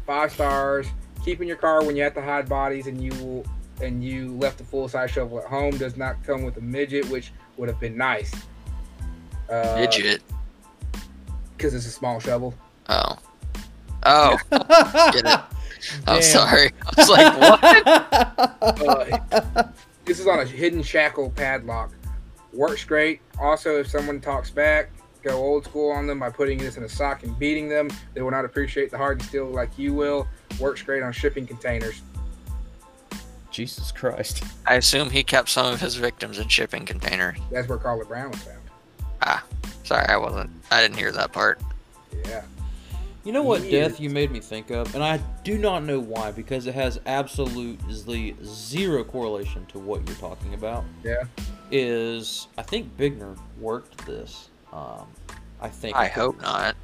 Five stars. Keeping your car when you have to hide bodies and you will and you left the full size shovel at home does not come with a midget which would have been nice uh, Midget. because it's a small shovel. Oh. Oh, (laughs) Get it. I'm sorry. I was like, what? (laughs) Uh, this is on a hidden shackle padlock. Works great. Also, if someone talks back, go old school on them by putting this in a sock and beating them. They will not appreciate the hard steel like you will. Works great on shipping containers. Jesus Christ. (laughs) I assume he kept some of his victims in shipping containers. That's where Carla Brown was found. Ah, sorry, I wasn't. I didn't hear that part. Yeah. You know what Years. death you made me think of? And I do not know why, because it has absolutely zero correlation to what you're talking about. Yeah. Is I think Bigner worked this. Um, I think. I hope not.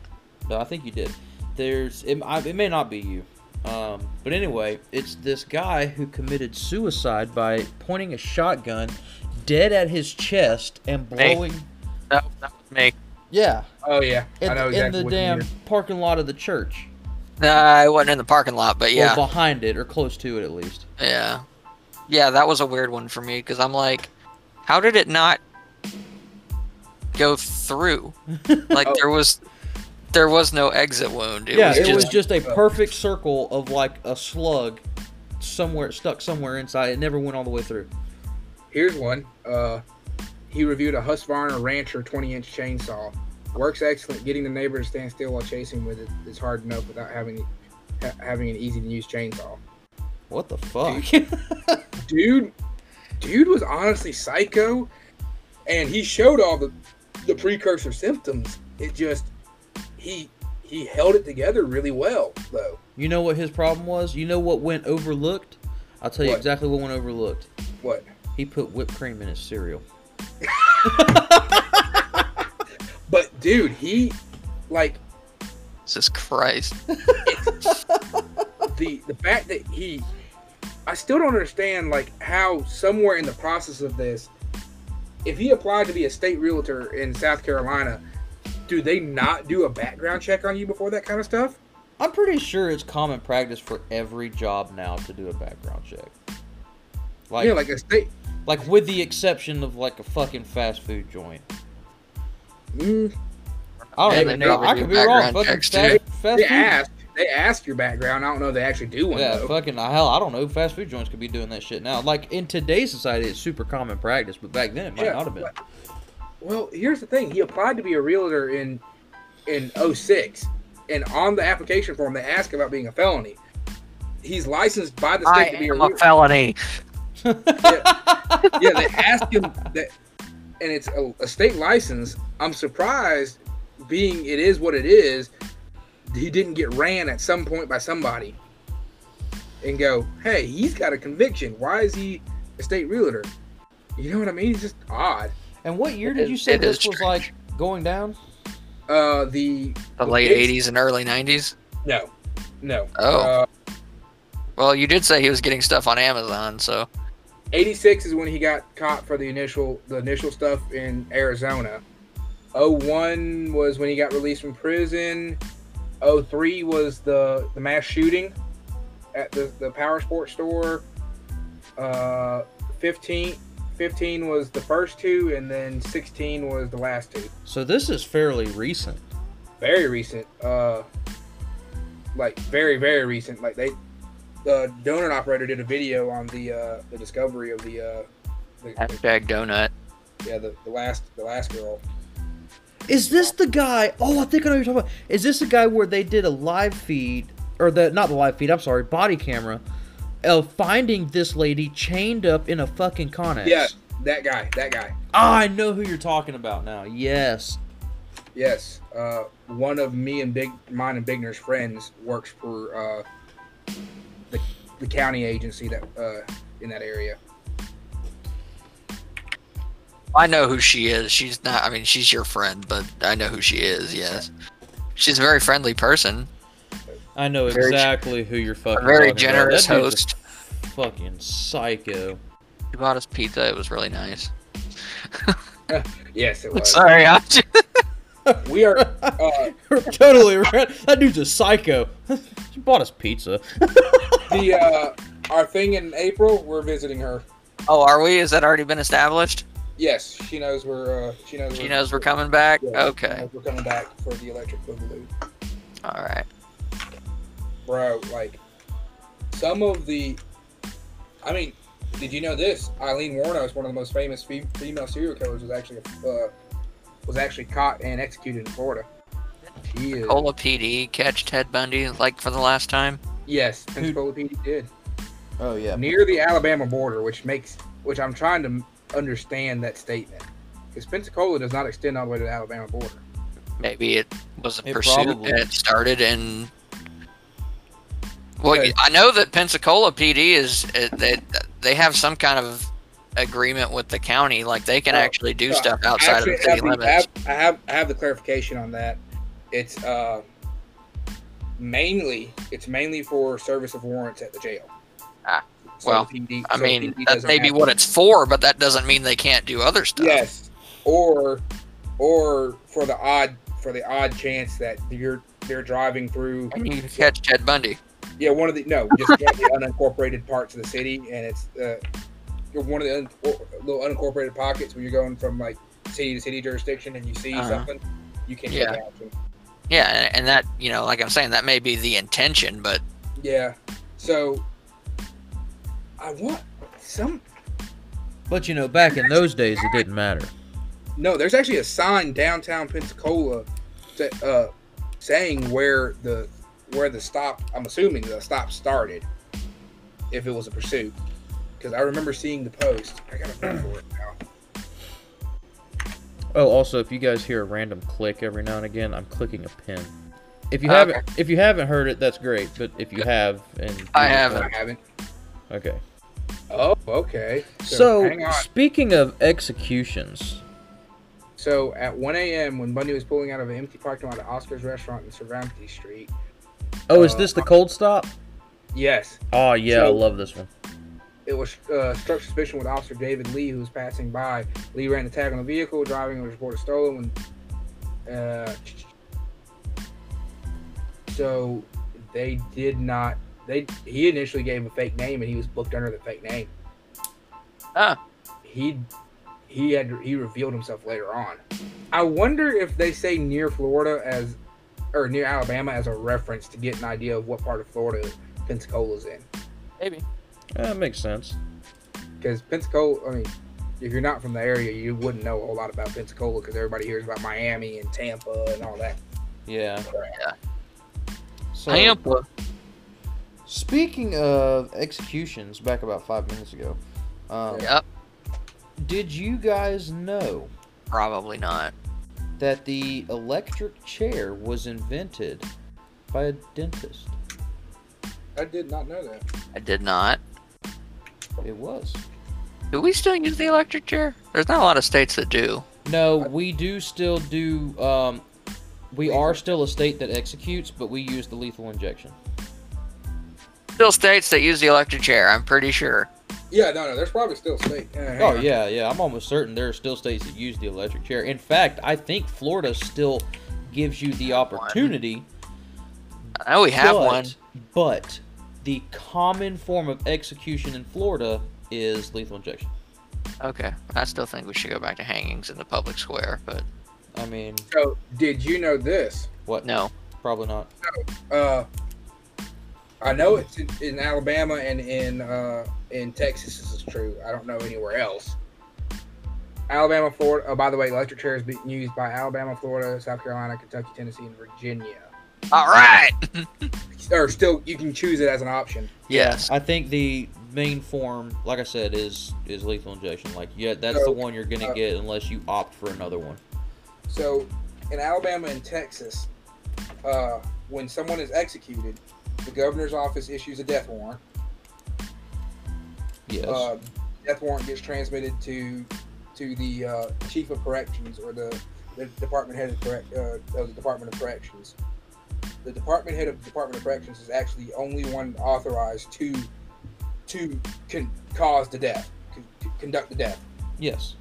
No, I think you did. There's it, I, it may not be you. Um, but anyway, it's this guy who committed suicide by pointing a shotgun dead at his chest and Me. blowing. That, that was me. Yeah, Oh yeah. in, I know in the what you damn parking lot of the church. Nah, I wasn't in the parking lot, but yeah. Or behind it, or close to it at least. Yeah. Yeah, that was a weird one for me because I'm like, how did it not go through? (laughs) Like Oh. there was there was no exit wound. It yeah, was it just was just a perfect circle of like a slug somewhere stuck somewhere inside. It never went all the way through. Here's one. Uh, he reviewed a Husqvarna Rancher 20 inch chainsaw. Works excellent. Getting the neighbor to stand still while chasing with it is hard enough without having ha- having an easy to use chainsaw. What the fuck? (laughs) Dude, dude was honestly psycho, and he showed all the the precursor symptoms. It just he he held it together really well though. you know what his problem was? You know what went overlooked? I'll tell you What? exactly what went overlooked. What? He put whipped cream in his cereal. (laughs) But dude, he like Jesus Christ. (laughs) the the fact that he I still don't understand like how somewhere in the process of this if he applied to be a state realtor in South Carolina do they not do a background check on you before that kind of stuff? I'm pretty sure it's common practice for every job now to do a background check. Like, yeah, like a state. like with the exception of like a fucking fast food joint. Mm, I don't even know. I could be wrong. Fucking fast, fast they food. ask. They ask your background. I don't know if they actually do one Yeah, though. fucking hell, I don't know. Fast food joints could be doing that shit now. Like in today's society, it's super common practice, but back then it might Yeah, not have been. but- Well, here's the thing. He applied to be a realtor in in 06. and on the application form they ask about being a felony. He's licensed by the I state to be a am a realtor. felony. yeah, they ask him that, and it's a, a state license. I'm surprised, being it is what it is. He didn't get ran at some point by somebody, and go, "Hey, he's got a conviction. Why is he a state realtor?" You know what I mean? It's just odd. And what year did you say it is this was strange. like going down? Uh, the The late '80s and early '90s. No, no. Oh. Uh, Well, you did say he was getting stuff on Amazon, so 86 is when he got caught for the initial the initial stuff in Arizona. 01 was when he got released from prison. 03 was the the mass shooting at the the power sports store. Uh 15 15 was the first two and then 16 was the last two. So this is fairly recent. Very recent. Uh like very very recent. Like they the donut operator did a video on the uh the discovery of the uh the, the hashtag donut. Yeah, the, the last the last girl. Is this the guy? Oh, I think I know what you're talking about. Is this the guy where they did a live feed, or the not the live feed? I'm sorry, body camera, of finding this lady chained up in a fucking Connex. Yeah, that guy. That guy. Ah, I know who you're talking about now. Yes. Yes. Uh, one of me and Big mine and Bigner's friends works for uh, the the county agency that uh, in that area. I know who she is. She's not. I mean, she's your friend, but I know who she is. Yes, she's a very friendly person. I know Very- exactly who you're fucking. A very talking about. generous That dude's a host. Fucking psycho. She bought us pizza. It was really nice. (laughs) Yes, it was. Sorry, I just, (laughs) We are. Uh, (laughs) totally right. That dude's a psycho. she bought us pizza. the uh, our thing in April. We're visiting her. Oh, are we? Is that already been established? Yes, she knows we're. Uh, she knows. She knows we're coming back. Yeah, she Okay. knows We're coming back for the electric boogaloo. All right. Bro like some of the i mean did you know this Aileen Wuornos one of the most famous fe- female serial killers was actually uh, was actually caught and executed in florida she is Cola PD catch Ted Bundy like for the last time. yes pensacola pd did Oh yeah. near the alabama border which makes which i'm trying to understand that statement because pensacola does not extend all the way to the alabama border Maybe it was a It pursuit probably- that started in. Well, Okay. I know that Pensacola PD is uh, they they have some kind of agreement with the county, like they can Oh, actually do uh, stuff outside Actually, of the city I, have, limits. I, have, I have I have the clarification on that. It's uh mainly it's mainly for service of warrants at the jail. Ah, So well, PD I so mean, doesn't maybe have- what it's for, but that doesn't mean they can't do other stuff. Yes, or or for the odd for the odd chance that you're they're driving through. And you can catch Ted Bundy. Yeah, one of the no, just one of the unincorporated parts of the city, and it's uh, you're one of the un, little unincorporated pockets where you're going from like city to city jurisdiction, and you see Uh-huh. something, you can Yeah. take action. Yeah, and, and that you know, like I'm saying, that may be the intention, but Yeah. So I want some. But you know, back in those days, it didn't matter. No, there's actually a sign downtown Pensacola, that, uh, saying where the where the stop. I'm assuming the stop started. If it was a pursuit, because I remember seeing the post. I gotta look for it now. Oh, also, if you guys hear a random click every now and again, I'm clicking a pin. If you ah, haven't, if you haven't heard it, that's great. But if you have, and I I haven't. haven't. Okay. Oh, okay. So, hang on. speaking of executions, So at 1 a.m. when Bundy was pulling out of an empty parking lot at Oscar's restaurant in Cervantes Street. Oh, is Uh, this the cold stop? Yes, Oh yeah, I love this one. it was uh, struck suspicion with Officer David Lee, who was passing by. Lee ran the tag on the vehicle. Driving was reported stolen. When Uh, so they did not. They he initially gave a fake name and he was booked under the fake name. Ah. He he had he revealed himself later on. I wonder if they say near Florida as or near Alabama as a reference to get an idea of what part of Florida Pensacola's in. Maybe. That makes sense. Because Pensacola, I mean, if you're not from the area, you wouldn't know a whole lot about Pensacola because everybody hears about Miami and Tampa and all that. Yeah. Yeah. So, Tampa. speaking of executions, back about five minutes ago, um, Yep. did you guys know Probably not. That the electric chair was invented by a dentist? I did not know that. I did not. It was. Do we still use the electric chair? There's not a lot of states that do. No, we do still do. Um, we are still a state that executes, but we use the lethal injection. Still states that use the electric chair. I'm pretty sure. Yeah, no, no, there's probably still states. Uh, Oh on. yeah, yeah. I'm almost certain there are still states that use the electric chair. In fact, I think Florida still gives you the opportunity. I know we have but, one. But the common form of execution in Florida is lethal injection. Okay. I still think we should go back to hangings in the public square, but I mean, So, did you know this? what? no. Probably not. Uh, I know it's in, in Alabama and in uh, in Texas. This is true. I don't know anywhere else. Alabama, Florida. Oh, by the way, electric chair is being used by Alabama, Florida, South Carolina, Kentucky, Tennessee, and Virginia. All right. (laughs) Or still, you can choose it as an option. yes. I think the main form, like I said, is is lethal injection. Like, yeah, that's So, the one you're gonna uh, get unless you opt for another one. So, in Alabama and Texas, uh, when someone is executed, the governor's office issues a death warrant. Yes. uh, death warrant gets transmitted to to the uh, chief of corrections or the, the department head of correct uh, of the Department of Corrections. The department head of the Department of Corrections is actually the only one authorized to to con- cause the death, con- conduct the death. yes.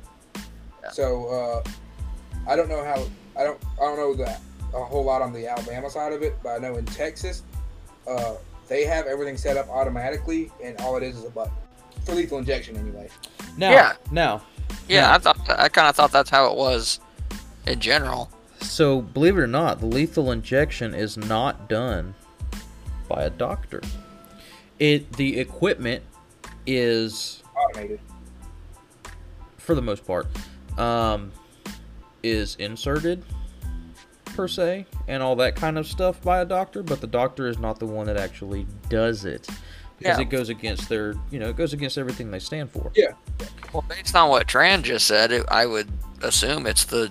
Yeah. So uh, I don't know how I don't I don't know that a whole lot on the Alabama side of it, but I know in Texas uh, they have everything set up automatically, and all it is is a button for lethal injection anyway. Now, Yeah. now, Yeah, I thought I kind of thought that's how it was in general. So, believe it or not, the lethal injection is not done by a doctor. It the equipment is Automated. for the most part um, is inserted per se and all that kind of stuff by a doctor, but the doctor is not the one that actually does it because Yeah. it goes against their, you know, it goes against everything they stand for. Yeah. Well, based on what Tran just said, it, I would assume it's the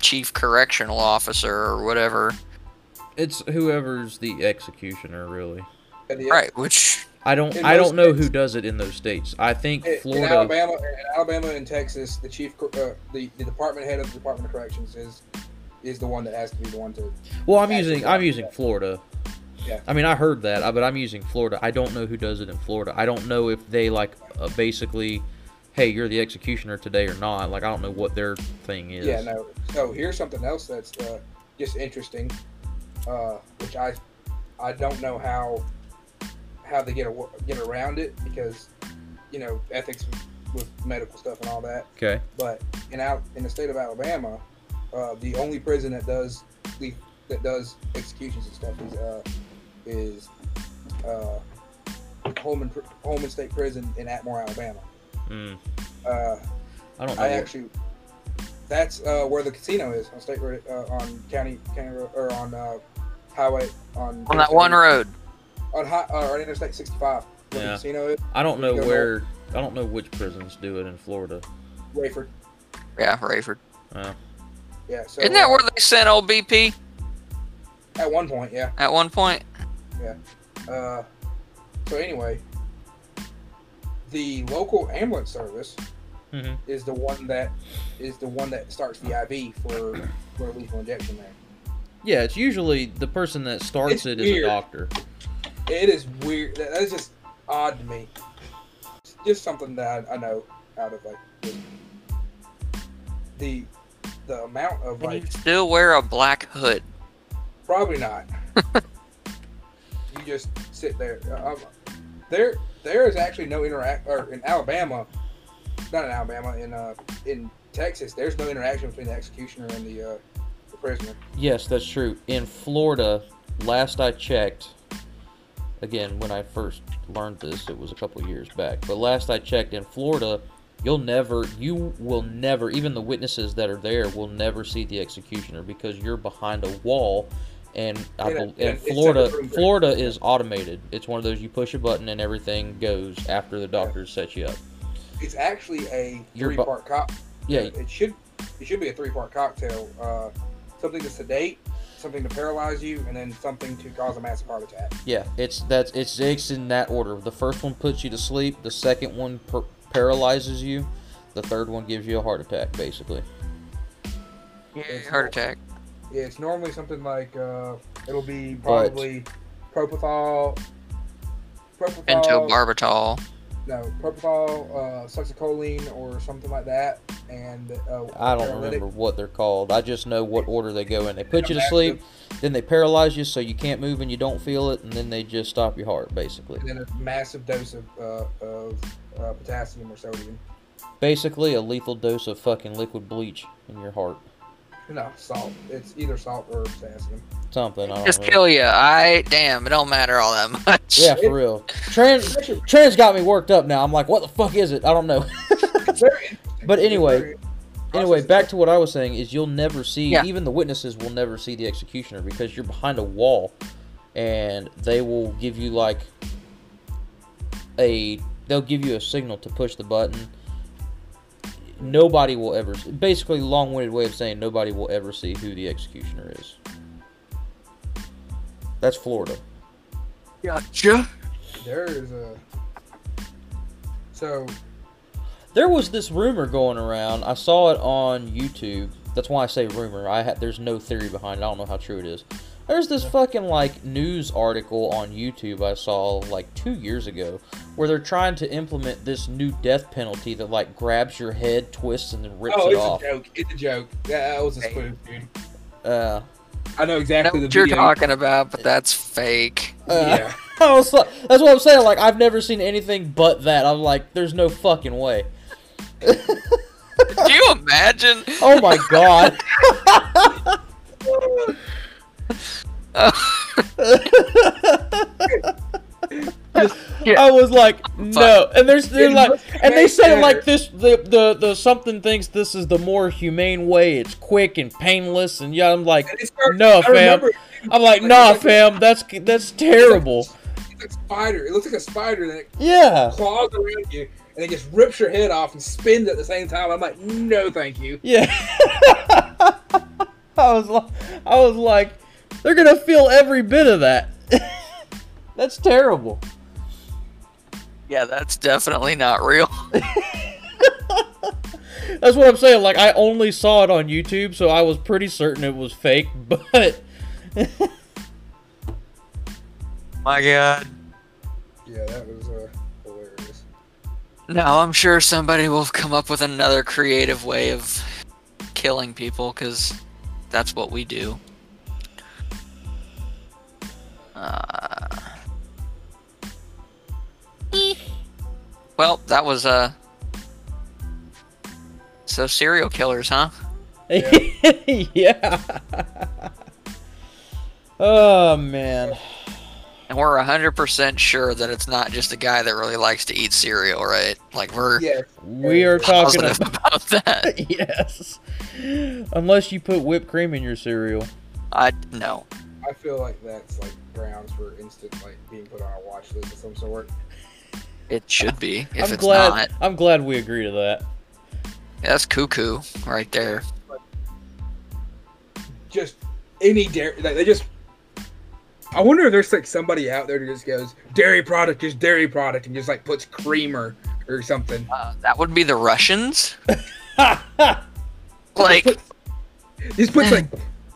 chief correctional officer or whatever. It's whoever's the executioner really. The- Right, which I don't I don't know who does it in those states. I think In, in Florida Alabama, in Alabama and Texas, the chief, uh, the, the department head of the Department of Corrections is is the one that has to be the one to. Well, I'm using I'm using Florida. Yeah. I mean, I heard that, but I'm using Florida. I don't know who does it in Florida. I don't know if they like uh, basically, hey, you're the executioner today or not. Like, I don't know what their thing is. Yeah, no. So here's something else that's uh, just interesting, uh, which I I don't know how how they get a, get around it because you know ethics with medical stuff and all that. Okay. But in out in the state of Alabama, uh, the only prison that does the that does executions and stuff is uh, is uh, Holman Holman State Prison in Atmore, Alabama. Mm, Uh, I don't know. I what- actually that's uh, where the casino is on state road uh, on county county road or on uh, highway on on that one road. on high, uh, on Interstate 65 Yeah. the casino is I don't know you go where. I don't know which prisons do it in Florida. Raiford. Yeah, Raiford. Uh, Yeah, so Isn't that uh, where they sent old BP at one point, yeah. at one point? Yeah. Uh, so anyway, the local ambulance service mhm. is the one that is the one that starts the IV for for lethal injection. There, Yeah, it's usually the person that starts It's it is a doctor. it is weird. That, that's just odd to me. It's just something that I, I know out of like just the the amount of And like you still wear a black hood. Probably not. (laughs) you just sit there. Uh, Um, there, there is actually no interact. Or in Alabama, not in Alabama, in uh, in Texas, there's no interaction between the executioner and the uh, the prisoner. Yes, that's true. In Florida, last I checked, again, when I first learned this, it was a couple of years back. But last I checked, in Florida, you'll never, you will never, even the witnesses that are there will never see the executioner because you're behind a wall. And I, In a- bel- in a- and Florida. Florida is automated. It's one of those you push a button and everything goes after the doctor sets you up. It's actually a You're three bu- part cock. Yeah, It should it should be a three part cocktail. Uh, something to sedate, something to paralyze you, and then something to cause a massive heart attack. Yeah, it's that's it's it's in that order. The first one puts you to sleep. The second one per- paralyzes you. The third one gives you a heart attack, basically. It's Heart not- attack. Yeah, it's normally something like uh, it'll be But- probably propofol, propofol, Pentobarbital. no propofol, uh, succinylcholine, or something like that, and uh, I don't paralytic. remember what they're called. I just know what order they go in. They put you to Massive- sleep, then they paralyze you so you can't move and you don't feel it, and then they just stop your heart, basically. and then a massive dose of uh, of uh, potassium or sodium. Basically, a lethal dose of fucking liquid bleach in your heart. No, salt. It's either salt or potassium. Something. I don't Just know. kill you. I damn. It don't matter all that much. Yeah, for real. Trans Trans got me worked up now. I'm like, what the fuck is it? I don't know. (laughs) But anyway, Anyway, back to what I was saying is you'll never see Yeah. even the witnesses will never see the executioner because you're behind a wall and they will give you like a they'll give you a signal to push the button. Nobody will ever basically long-winded way of saying nobody will ever see who the executioner is. That's Florida. Gotcha. there is a. So There was this rumor going around. I saw it on YouTube. That's why I say rumor. I ha- there's no theory behind it. I don't know how true it is. There's this fucking like news article on YouTube I saw like 2 years ago where they're trying to implement this new death penalty that like grabs your head, twists and then rips oh, it it's a joke. It's a joke. Yeah, that was a Hey. spoof, dude. Uh, I know I know exactly what the you're video. talking about, but that's fake. uh, (laughs) Yeah. I was like, that's what I'm saying. Like I've never seen anything but that. I'm like, there's no fucking way. Can you imagine? Oh my god. (laughs) (laughs) I was like, no, and there's they're like, and they say it like this. The, the the something thinks this is the more humane way. It's quick and painless, and yeah, I'm like, And it started- no, fam. I'm like, nah, fam. That's that's terrible. It's like a spider. It looks like a spider that Yeah, claws around you and it just rips your head off and spins at the same time. I'm like, no, thank you. yeah. (laughs) I was like, I was like, they're gonna feel every bit of that. (laughs) that's terrible. Yeah, that's definitely not real. (laughs) That's what I'm saying. Like I only saw it on YouTube, so I was pretty certain it was fake. (laughs) But My God. Yeah, that was uh, hilarious. No, I'm sure somebody will come up with another creative way of killing people because that's what we do. Uh, well, that was uh. So serial killers, huh? (laughs) yeah. oh man. And we're hundred percent sure that it's not just a guy that really likes to eat cereal, right? Like we're Yeah, We are talking about about that. (laughs) yes. Unless you put whipped cream in your cereal. I no. I feel like that's like grounds for instant like being put on a watch list of some sort. It should be. If I'm it's glad. not, I'm glad we agree to that. Yeah, that's cuckoo right there. Just any dairy, like they just. I wonder if there's like somebody out there that just goes dairy product is dairy product and just like puts creamer or something. Uh, that would be the Russians. (laughs) Like, Just puts (laughs) like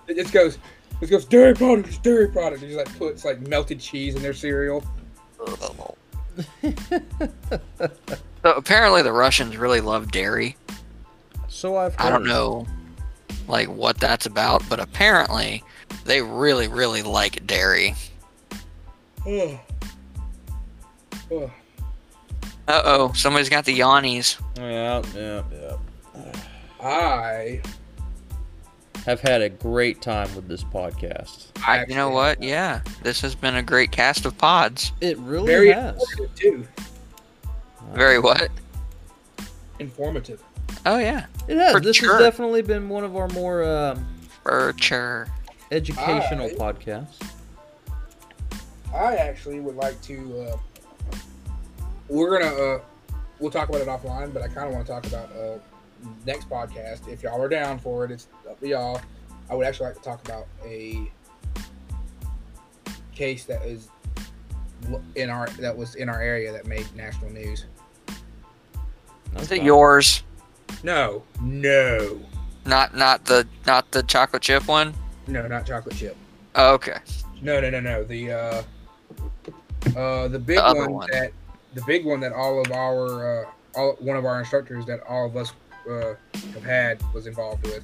it just goes. It goes dairy product is dairy product. and just like puts like melted cheese in their cereal. (laughs) so apparently the Russians really love dairy. so I've. Heard. I don't know. like what that's about, but apparently they really, really like dairy. Uh oh, somebody's got the yawnies. Yeah, yeah, yeah. I. Have had a great time with this podcast. I, you know what? Yeah, this has been a great cast of pods. It really Very has. informative too. Very what? Informative. Oh yeah, It has. For this sure. has definitely been one of our more um, Bircher. educational I- podcasts. I actually would like to. Uh, we're gonna. Uh, we'll talk about it offline, but I kind of want to talk about uh, next podcast. If y'all are down for it, it's up to y'all. I would actually like to talk about a case that is in our that was in our area that made national news. Is Okay. it yours? No, no, Not not the not the chocolate chip one. no, not chocolate chip. Oh, okay. No, no, no, no. The uh, uh, the big The one, one. that the big one that all of our uh, all one of our instructors that all of us uh, have had was involved with.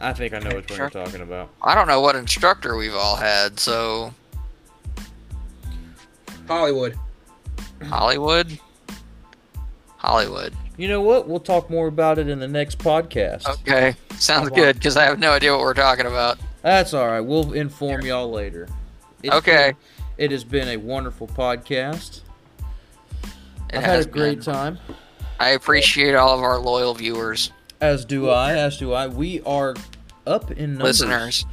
I think I know which one you're talking about. I don't know what instructor we've all had, so Hollywood. Hollywood. Hollywood. You know what? We'll talk more about it in the next podcast. Okay, sounds good because I have no idea what we're talking about. That's all right. We'll inform y'all later. It's Okay. been- it has been a wonderful podcast. It I've had a great been. time. I appreciate all of our loyal viewers, As do I. As do I. We are up in numbers. listeners.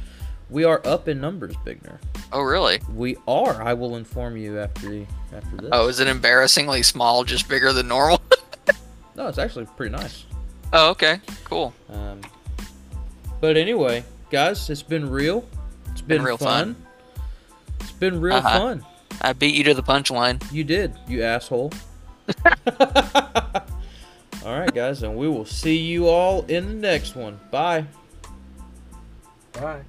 We are up in numbers, Bigner. Oh, really? We are. I will inform you after after this. Oh, is it embarrassingly small, just bigger than normal? (laughs) No, it's actually pretty nice. oh, okay, cool. Um, but anyway, guys, it's been real. It's been, Been real fun. It's been real Uh-huh. fun. I beat you to the punchline. You did, you asshole. (laughs) all right, guys, and we will see you all in the next one. Bye. Bye.